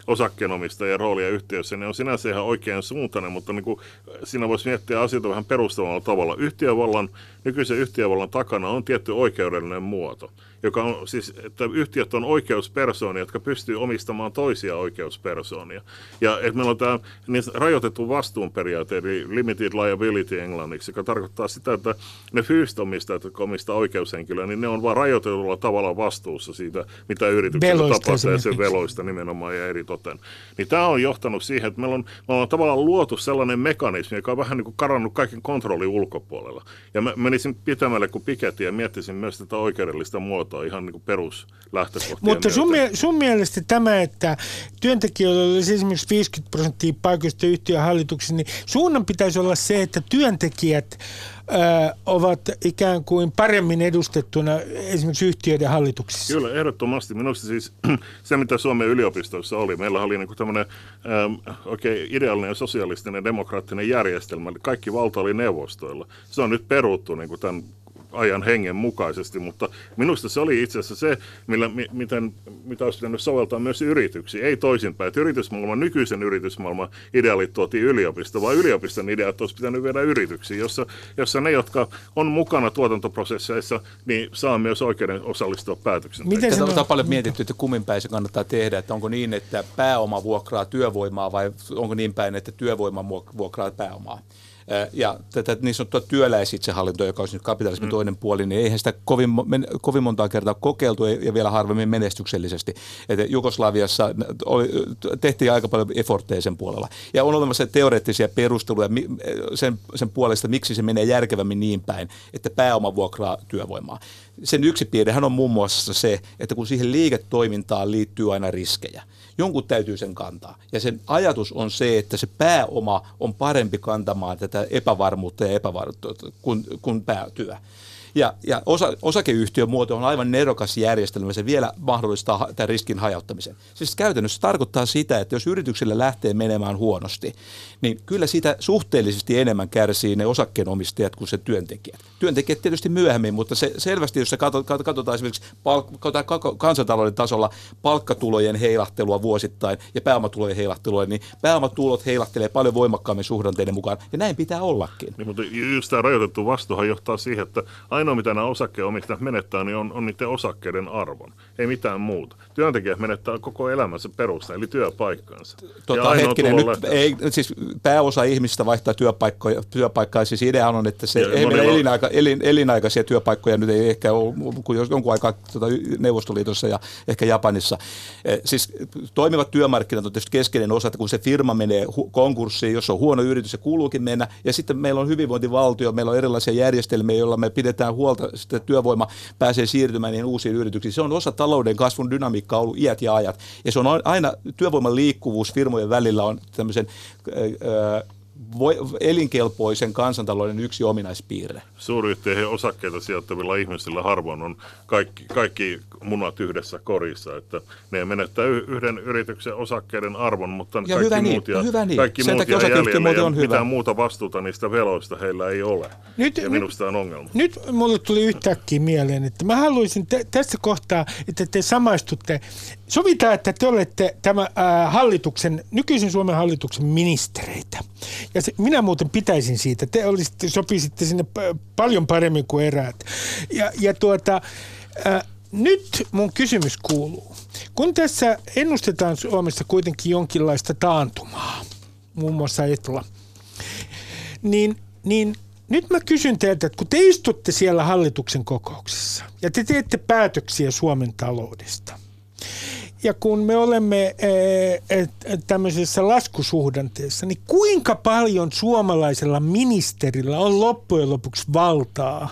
osakkeenomistajien roolia yhtiössä, niin on sinänsä ihan oikean suuntainen, mutta niin kuin siinä voisi miettiä asioita vähän perustavalla tavalla. Yhtiövallan, nykyisen yhtiövallan takana on tietty oikeudellinen muoto joka on siis, että yhtiöt on oikeuspersoonia, jotka pystyy omistamaan toisia oikeuspersoonia. Ja että meillä on tämä niin rajoitettu vastuunperiaate, eli limited liability englanniksi, joka tarkoittaa sitä, että ne fyysiset omistajat, jotka omistaa oikeushenkilöä, niin ne on vain rajoitetulla tavalla vastuussa siitä, mitä yrityksellä tapahtuu ja sen veloista nimenomaan ja eri toten. Niin tämä on johtanut siihen, että meillä on, meillä on tavallaan luotu sellainen mekanismi, joka on vähän niin kuin karannut kaiken kontrollin ulkopuolella. Ja mä menisin pitämälle kuin Piketty ja miettisin myös tätä oikeudellista muotoa muotoa ihan niin peruslähtökohtia. Mutta sun, mie- sun mielestä tämä, että työntekijöillä olisi esimerkiksi 50 prosenttia paikoista yhtiön hallituksessa, niin suunnan pitäisi olla se, että työntekijät ö, ovat ikään kuin paremmin edustettuna esimerkiksi yhtiöiden hallituksissa. Kyllä, ehdottomasti. Minusta siis se, mitä Suomen yliopistoissa oli, meillä oli niin tämmöinen ähm, oikein ideaalinen ja sosialistinen demokraattinen järjestelmä, eli kaikki valta oli neuvostoilla. Se on nyt peruttu niin kuin tämän ajan hengen mukaisesti, mutta minusta se oli itse asiassa se, millä, miten, mitä olisi pitänyt soveltaa myös yrityksiin, ei toisinpäin. Että yritysmaailman, nykyisen yritysmaailman ideaalit tuotiin yliopisto, vaan yliopiston ideat olisi pitänyt viedä yrityksiin, jossa, jossa ne, jotka on mukana tuotantoprosesseissa, niin saa myös oikeuden osallistua päätöksentekoon. Miten se on paljon mietitty, että kummin päin se kannattaa tehdä, että onko niin, että pääoma vuokraa työvoimaa vai onko niin päin, että työvoima vuokraa pääomaa? Ja tätä niin sanottua työläisitsehallintoa, joka olisi nyt kapitalismin mm. toinen puoli, niin eihän sitä kovin, kovin montaa kertaa kokeiltu ja vielä harvemmin menestyksellisesti. Että Jugoslaviassa oli, tehtiin aika paljon effortteja sen puolella. Ja on olemassa teoreettisia perusteluja sen, sen puolesta, miksi se menee järkevämmin niin päin, että pääoma vuokraa työvoimaa. Sen yksi piirrehän on muun muassa se, että kun siihen liiketoimintaan liittyy aina riskejä – jonkun täytyy sen kantaa. Ja sen ajatus on se, että se pääoma on parempi kantamaan tätä epävarmuutta ja epävarmuutta kuin, kuin päätyö. Ja, ja osa, osakeyhtiön muoto on aivan nerokas järjestelmä, se vielä mahdollistaa tämän riskin hajauttamisen. Siis käytännössä tarkoittaa sitä, että jos yritykselle lähtee menemään huonosti, niin kyllä sitä suhteellisesti enemmän kärsii ne osakkeenomistajat kuin se työntekijät. Työntekijät tietysti myöhemmin, mutta se selvästi, jos se katsotaan esimerkiksi palk- kansantalouden tasolla palkkatulojen heilahtelua vuosittain ja pääomatulojen heilahtelua, niin pääomatulot heilahtelee paljon voimakkaammin suhdanteiden mukaan, ja näin pitää ollakin. Niin, mutta just tämä rajoitettu vastuuhan johtaa siihen, että ainoa mitä nämä osakkeenomistajat menettää, niin on, on niiden osakkeiden arvon, ei mitään muuta. Työntekijät menettää koko elämänsä perusta, eli työpaikkansa. Tota, hetkinen, nyt, ei, siis pääosa ihmistä vaihtaa työpaikkoja, työpaikkaa. Siis idea on, että se, ei meillä elinaika, elin, elinaikaisia työpaikkoja nyt ei ehkä ole, kun jonkun aikaa tuota, Neuvostoliitossa ja ehkä Japanissa. Eh, siis toimivat työmarkkinat on tietysti keskeinen osa, että kun se firma menee hu- konkurssiin, jos on huono yritys, se kuuluukin mennä. Ja sitten meillä on hyvinvointivaltio, meillä on erilaisia järjestelmiä, joilla me pidetään huolta, että työvoima pääsee siirtymään niihin uusiin yrityksiin. Se on osa talouden kasvun dynamiikkaa ollut iät ja ajat. Ja se on aina, työvoiman liikkuvuus firmojen välillä on tämmöisen voi, elinkelpoisen kansantalouden yksi ominaispiirre. Suuryhtiöihin osakkeita sijoittavilla ihmisillä harvoin on kaikki, kaikki munat yhdessä korissa, että ne menettää yhden yrityksen osakkeiden arvon, mutta ja kaikki hyvä niin, muut ja, hyvä niin. kaikki Sen muut takia jäljelle ja on hyvä. mitään muuta vastuuta niistä veloista heillä ei ole. Nyt, ja minusta on ongelma. Nyt mulle tuli yhtäkkiä mieleen, että mä haluaisin te, tässä kohtaa, että te samaistutte. Sovitaan, että te olette tämä hallituksen, nykyisen Suomen hallituksen ministereitä. Ja se, minä muuten pitäisin siitä. Te olisitte, sopisitte sinne paljon paremmin kuin eräät. Ja, ja tuota, äh, nyt mun kysymys kuuluu. Kun tässä ennustetaan Suomessa kuitenkin jonkinlaista taantumaa, muun muassa Etla, niin, niin nyt mä kysyn teiltä, että kun te istutte siellä hallituksen kokouksessa ja te teette päätöksiä Suomen taloudesta, ja kun me olemme tämmöisessä laskusuhdanteessa, niin kuinka paljon suomalaisella ministerillä on loppujen lopuksi valtaa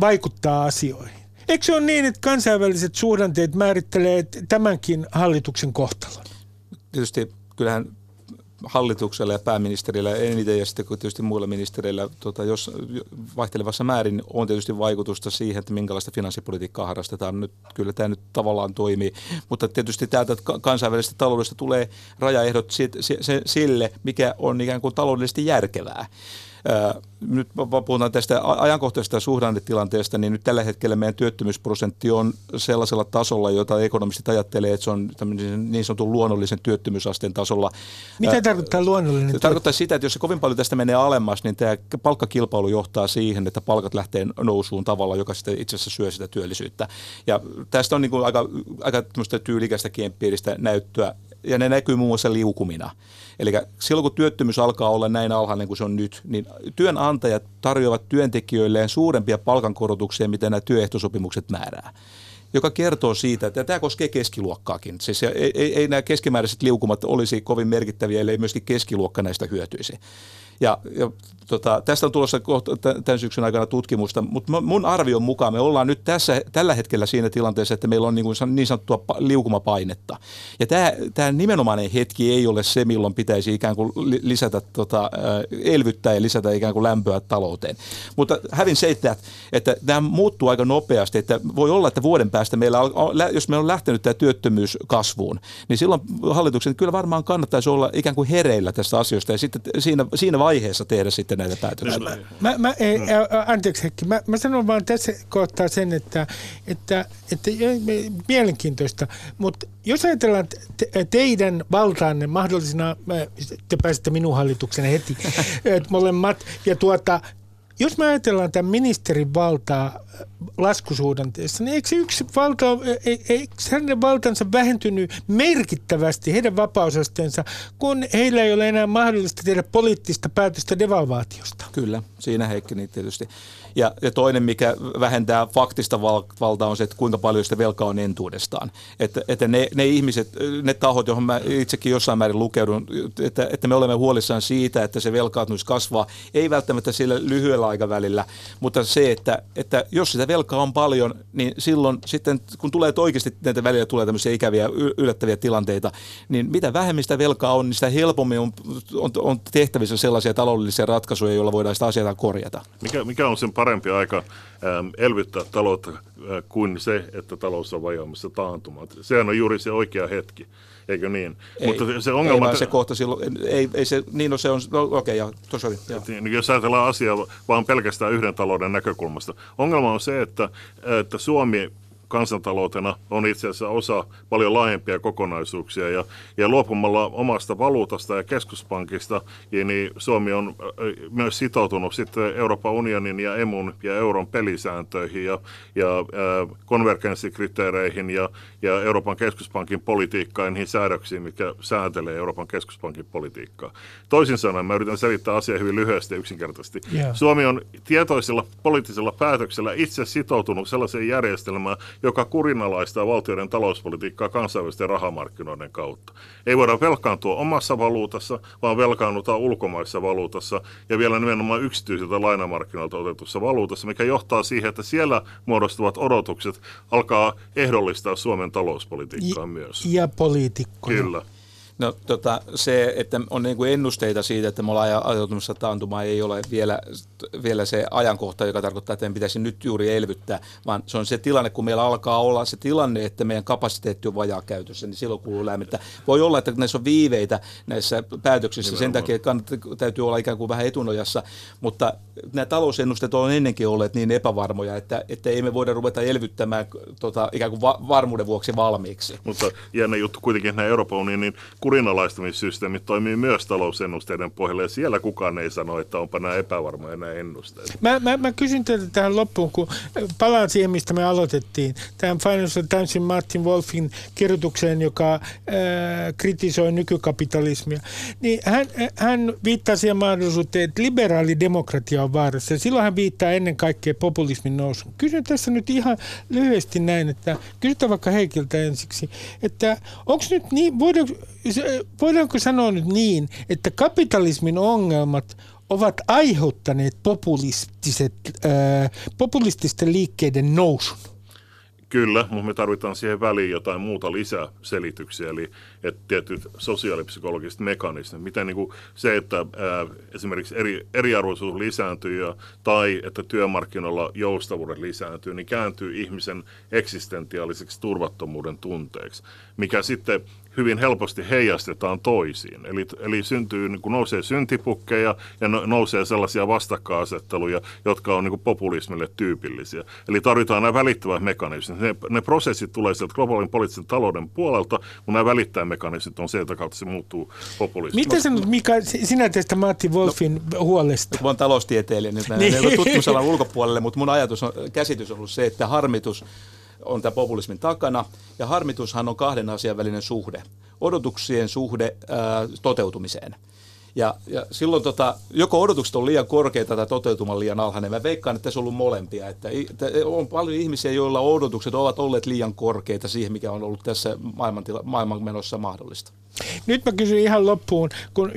vaikuttaa asioihin? Eikö se ole niin, että kansainväliset suhdanteet määrittelee tämänkin hallituksen kohtalon? Tietysti kyllähän hallituksella ja pääministerillä eniten ja sitten tietysti muilla ministereillä tota, jos vaihtelevassa määrin on tietysti vaikutusta siihen, että minkälaista finanssipolitiikkaa harrastetaan. Nyt, kyllä tämä nyt tavallaan toimii, mutta tietysti täältä kansainvälisestä taloudesta tulee rajaehdot sille, mikä on ikään kuin taloudellisesti järkevää nyt puhutaan tästä ajankohtaisesta suhdannetilanteesta, niin nyt tällä hetkellä meidän työttömyysprosentti on sellaisella tasolla, jota ekonomistit ajattelee, että se on niin sanotun luonnollisen työttömyysasteen tasolla. Mitä tarkoittaa luonnollinen? Se tarkoittaa sitä, että jos se kovin paljon tästä menee alemmas, niin tämä palkkakilpailu johtaa siihen, että palkat lähtee nousuun tavalla, joka sitten itse asiassa syö sitä työllisyyttä. Ja tästä on niin kuin aika, aika tyylikästä empiiristä näyttöä, ja ne näkyy muun muassa liukumina. Eli silloin kun työttömyys alkaa olla näin alhainen kuin se on nyt, niin työnantajat tarjoavat työntekijöilleen suurempia palkankorotuksia, mitä nämä työehtosopimukset määrää joka kertoo siitä, että tämä koskee keskiluokkaakin. Siis ei, ei, ei nämä keskimääräiset liukumat olisi kovin merkittäviä, ellei myöskin keskiluokka näistä hyötyisi. Ja, ja tota, tästä on tulossa kohta, tämän syksyn aikana tutkimusta, mutta mun arvion mukaan me ollaan nyt tässä, tällä hetkellä siinä tilanteessa, että meillä on niin, kuin niin sanottua liukumapainetta. Ja tämä, tämä nimenomainen hetki ei ole se, milloin pitäisi ikään kuin lisätä, tota, elvyttää ja lisätä ikään kuin lämpöä talouteen. Mutta hävin se, että, että tämä muuttuu aika nopeasti, että voi olla, että vuoden päästä meillä, jos meillä on lähtenyt tämä työttömyys kasvuun, niin silloin hallituksen kyllä varmaan kannattaisi olla ikään kuin hereillä tästä asioista ja sitten siinä, siinä vaiheessa tehdä sitten näitä päätöksiä. Mä, mä, mä, ei, anteeksi Heikki, mä, mä sanon vaan tässä kohtaa sen, että, että, että mielenkiintoista, mutta jos ajatellaan te, teidän valtaanne mahdollisena, te pääsette minun hallituksenne heti, molemmat, ja tuota, jos me ajatellaan tämän ministerin valtaa laskusuhdanteessa, niin eikö yksi valta, e, e, eikö hänen valtansa vähentynyt merkittävästi, heidän vapausasteensa, kun heillä ei ole enää mahdollista tehdä poliittista päätöstä devalvaatiosta? Kyllä, siinä heikkeni tietysti. Ja, ja toinen, mikä vähentää faktista val- valtaa, on se, että kuinka paljon sitä velkaa on entuudestaan. Että, että ne, ne ihmiset, ne tahot, joihin mä itsekin jossain määrin lukeudun, että, että me olemme huolissaan siitä, että se velkaantumis kasvaa, ei välttämättä sillä lyhyellä aikavälillä, mutta se, että, että jos sitä velkaa on paljon, niin silloin sitten, kun tulee oikeasti näitä välillä tulee tämmöisiä ikäviä, yllättäviä tilanteita, niin mitä vähemmän sitä velkaa on, niin sitä helpommin on, on, on tehtävissä sellaisia taloudellisia ratkaisuja, joilla voidaan sitä asiaa korjata. Mikä, mikä on sen parempi aika ähm, elvyttää taloutta äh, kuin se, että talous on vajoamassa taantumaan. Sehän on juuri se oikea hetki, eikö niin? Ei, Mutta se ongelma... Ei se kohta silloin, ei, ei se, niin no se on, no, okei, okay, ja, sorry, niin, Jos ajatellaan asiaa vaan pelkästään yhden talouden näkökulmasta. Ongelma on se, että, että Suomi kansantaloutena on itse asiassa osa paljon laajempia kokonaisuuksia. Ja, ja luopumalla omasta valuutasta ja keskuspankista, niin Suomi on myös sitoutunut sitten Euroopan unionin ja emun ja euron pelisääntöihin ja, ja äh, konvergenssikriteereihin ja, ja Euroopan keskuspankin politiikkaan ja niihin säädöksiin, mikä sääntelee Euroopan keskuspankin politiikkaa. Toisin sanoen, mä yritän selittää asiaa hyvin lyhyesti ja yksinkertaisesti. Yeah. Suomi on tietoisilla poliittisilla päätöksillä itse sitoutunut sellaiseen järjestelmään, joka kurinalaistaa valtioiden talouspolitiikkaa kansainvälisten rahamarkkinoiden kautta. Ei voida velkaantua omassa valuutassa, vaan velkaannutaan ulkomaisessa valuutassa ja vielä nimenomaan yksityisiltä lainamarkkinoilta otetussa valuutassa, mikä johtaa siihen, että siellä muodostuvat odotukset alkaa ehdollistaa Suomen talouspolitiikkaa ja, myös. Ja poliitikkoja. Kyllä. No tota, se, että on niin kuin ennusteita siitä, että me ollaan ajautumassa taantumaan, ei ole vielä, vielä se ajankohta, joka tarkoittaa, että meidän pitäisi nyt juuri elvyttää, vaan se on se tilanne, kun meillä alkaa olla se tilanne, että meidän kapasiteetti on vajaa käytössä, niin silloin kuuluu lämmittä. Voi olla, että näissä on viiveitä näissä päätöksissä, sen takia täytyy olla ikään kuin vähän etunojassa, mutta nämä talousennusteet on ennenkin olleet niin epävarmoja, että, että ei me voida ruveta elvyttämään tota, ikään kuin va- varmuuden vuoksi valmiiksi. Mutta jännä juttu kuitenkin, että nämä Euroopan unionin kurinalaistamissysteemit toimii myös talousennusteiden pohjalla, ja siellä kukaan ei sano, että onpa nämä epävarmoja nämä ennusteet. Mä, mä, mä kysyn teiltä tähän loppuun, kun palaan siihen, mistä me aloitettiin. Tähän Financial Timesin Martin Wolfin kirjoitukseen, joka äh, kritisoi nykykapitalismia. Niin hän, hän viittaa siihen mahdollisuuteen, että liberaali demokratia on vaarassa. Silloin hän viittaa ennen kaikkea populismin nousuun. Kysyn tässä nyt ihan lyhyesti näin, että kysytään vaikka Heikiltä ensiksi, että onko nyt niin, voidaanko, voidaanko sanoa nyt niin, että kapitalismin ongelmat ovat aiheuttaneet populistiset, äh, populististen liikkeiden nousun? Kyllä, mutta me tarvitaan siihen väliin jotain muuta lisäselityksiä, eli että tietyt sosiaalipsykologiset mekanismit, miten niin kuin se, että ää, esimerkiksi eri, eriarvoisuus lisääntyy ja, tai että työmarkkinoilla joustavuudet lisääntyy, niin kääntyy ihmisen eksistentiaaliseksi turvattomuuden tunteeksi, mikä sitten hyvin helposti heijastetaan toisiin. Eli, eli syntyy, niin kuin nousee syntipukkeja ja no, nousee sellaisia vastakkainasetteluja, jotka on niin kuin populismille tyypillisiä. Eli tarvitaan nämä välittävät mekanismit. Ne, ne prosessit tulee sieltä globaalin poliittisen talouden puolelta, kun nämä välittäjämekanismit on sieltä kautta se muuttuu populismiksi. Mitä sanot Mika, sinä tästä Matti Wolfin no, huolesta? Mä oon taloustieteilijä nyt niin. tutkimusalan ulkopuolelle, mutta mun ajatus on, käsitys on ollut se, että harmitus on tämä populismin takana. Ja harmitushan on kahden asian välinen suhde. Odotuksien suhde ää, toteutumiseen. Ja, ja silloin tota, joko odotukset on liian korkeita tai toteutuma liian alhainen. Mä veikkaan, että se on ollut molempia. Että, että on paljon ihmisiä, joilla odotukset ovat olleet liian korkeita siihen, mikä on ollut tässä maailmantila, maailmanmenossa mahdollista. Nyt mä kysyn ihan loppuun, kun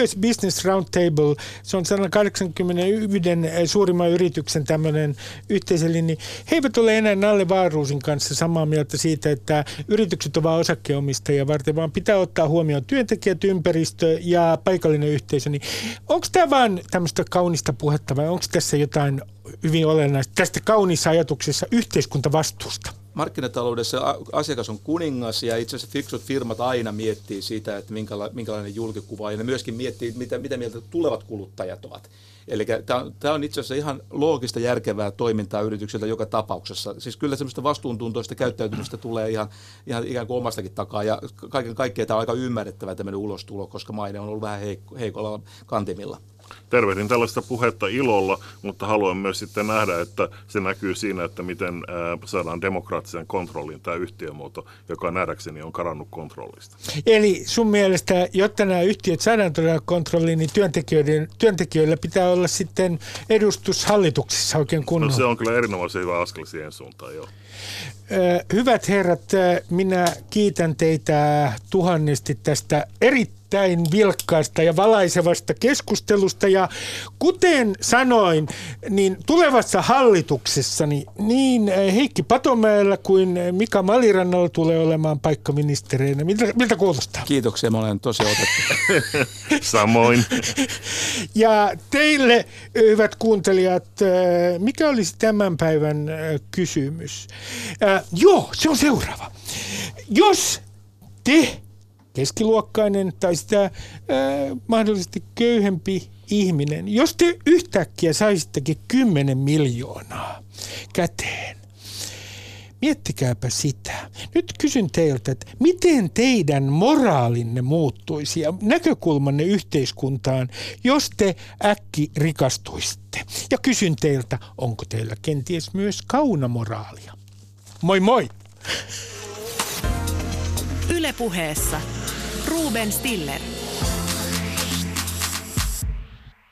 US Business Roundtable, se on 181 suurimman yrityksen tämmöinen yhteisölinja, niin he eivät ole enää Nalle Vaaruusin kanssa samaa mieltä siitä, että yritykset ovat osakkeenomistajia varten, vaan pitää ottaa huomioon työntekijät, ympäristö ja paikallinen yhteisö. Niin onko tämä vain tämmöistä kaunista puhetta vai onko tässä jotain hyvin olennaista tästä kauniissa ajatuksessa yhteiskuntavastuusta? Markkinataloudessa asiakas on kuningas ja itse asiassa fiksut firmat aina miettii sitä, että minkälainen julkikuva ja ne myöskin miettii, mitä, mitä mieltä tulevat kuluttajat ovat. Eli tämä on itse asiassa ihan loogista järkevää toimintaa yrityksiltä joka tapauksessa. Siis kyllä semmoista vastuuntuntoista käyttäytymistä tulee ihan, ihan ikään kuin omastakin takaa ja kaiken kaikkiaan tämä on aika ymmärrettävä tämmöinen ulostulo, koska maine on ollut vähän heik- heikolla kantimilla tervehdin tällaista puhetta ilolla, mutta haluan myös sitten nähdä, että se näkyy siinä, että miten saadaan demokraattisen kontrollin tämä yhtiömuoto, joka nähdäkseni on karannut kontrollista. Eli sun mielestä, jotta nämä yhtiöt saadaan todella kontrolliin, niin työntekijöiden, työntekijöillä pitää olla sitten edustus hallituksissa oikein kunnolla? No se on kyllä erinomaisen hyvä askel siihen suuntaan, joo. Hyvät herrat, minä kiitän teitä tuhannesti tästä erittäin erittäin vilkkaasta ja valaisevasta keskustelusta. Ja kuten sanoin, niin tulevassa hallituksessa niin Heikki Patomäellä kuin Mika Malirannalla tulee olemaan paikkaministereinä. Miltä, miltä kuulostaa? Kiitoksia, mä olen tosi otettu. Samoin. ja teille, hyvät kuuntelijat, mikä olisi tämän päivän kysymys? Äh, joo, se on seuraava. Jos te keskiluokkainen tai sitä ää, mahdollisesti köyhempi ihminen, jos te yhtäkkiä saisittekin 10 miljoonaa käteen, miettikääpä sitä. Nyt kysyn teiltä, että miten teidän moraalinne muuttuisi ja näkökulmanne yhteiskuntaan, jos te äkki rikastuisitte? Ja kysyn teiltä, onko teillä kenties myös kaunamoraalia? Moi moi! Ylepuheessa Ruben Stiller.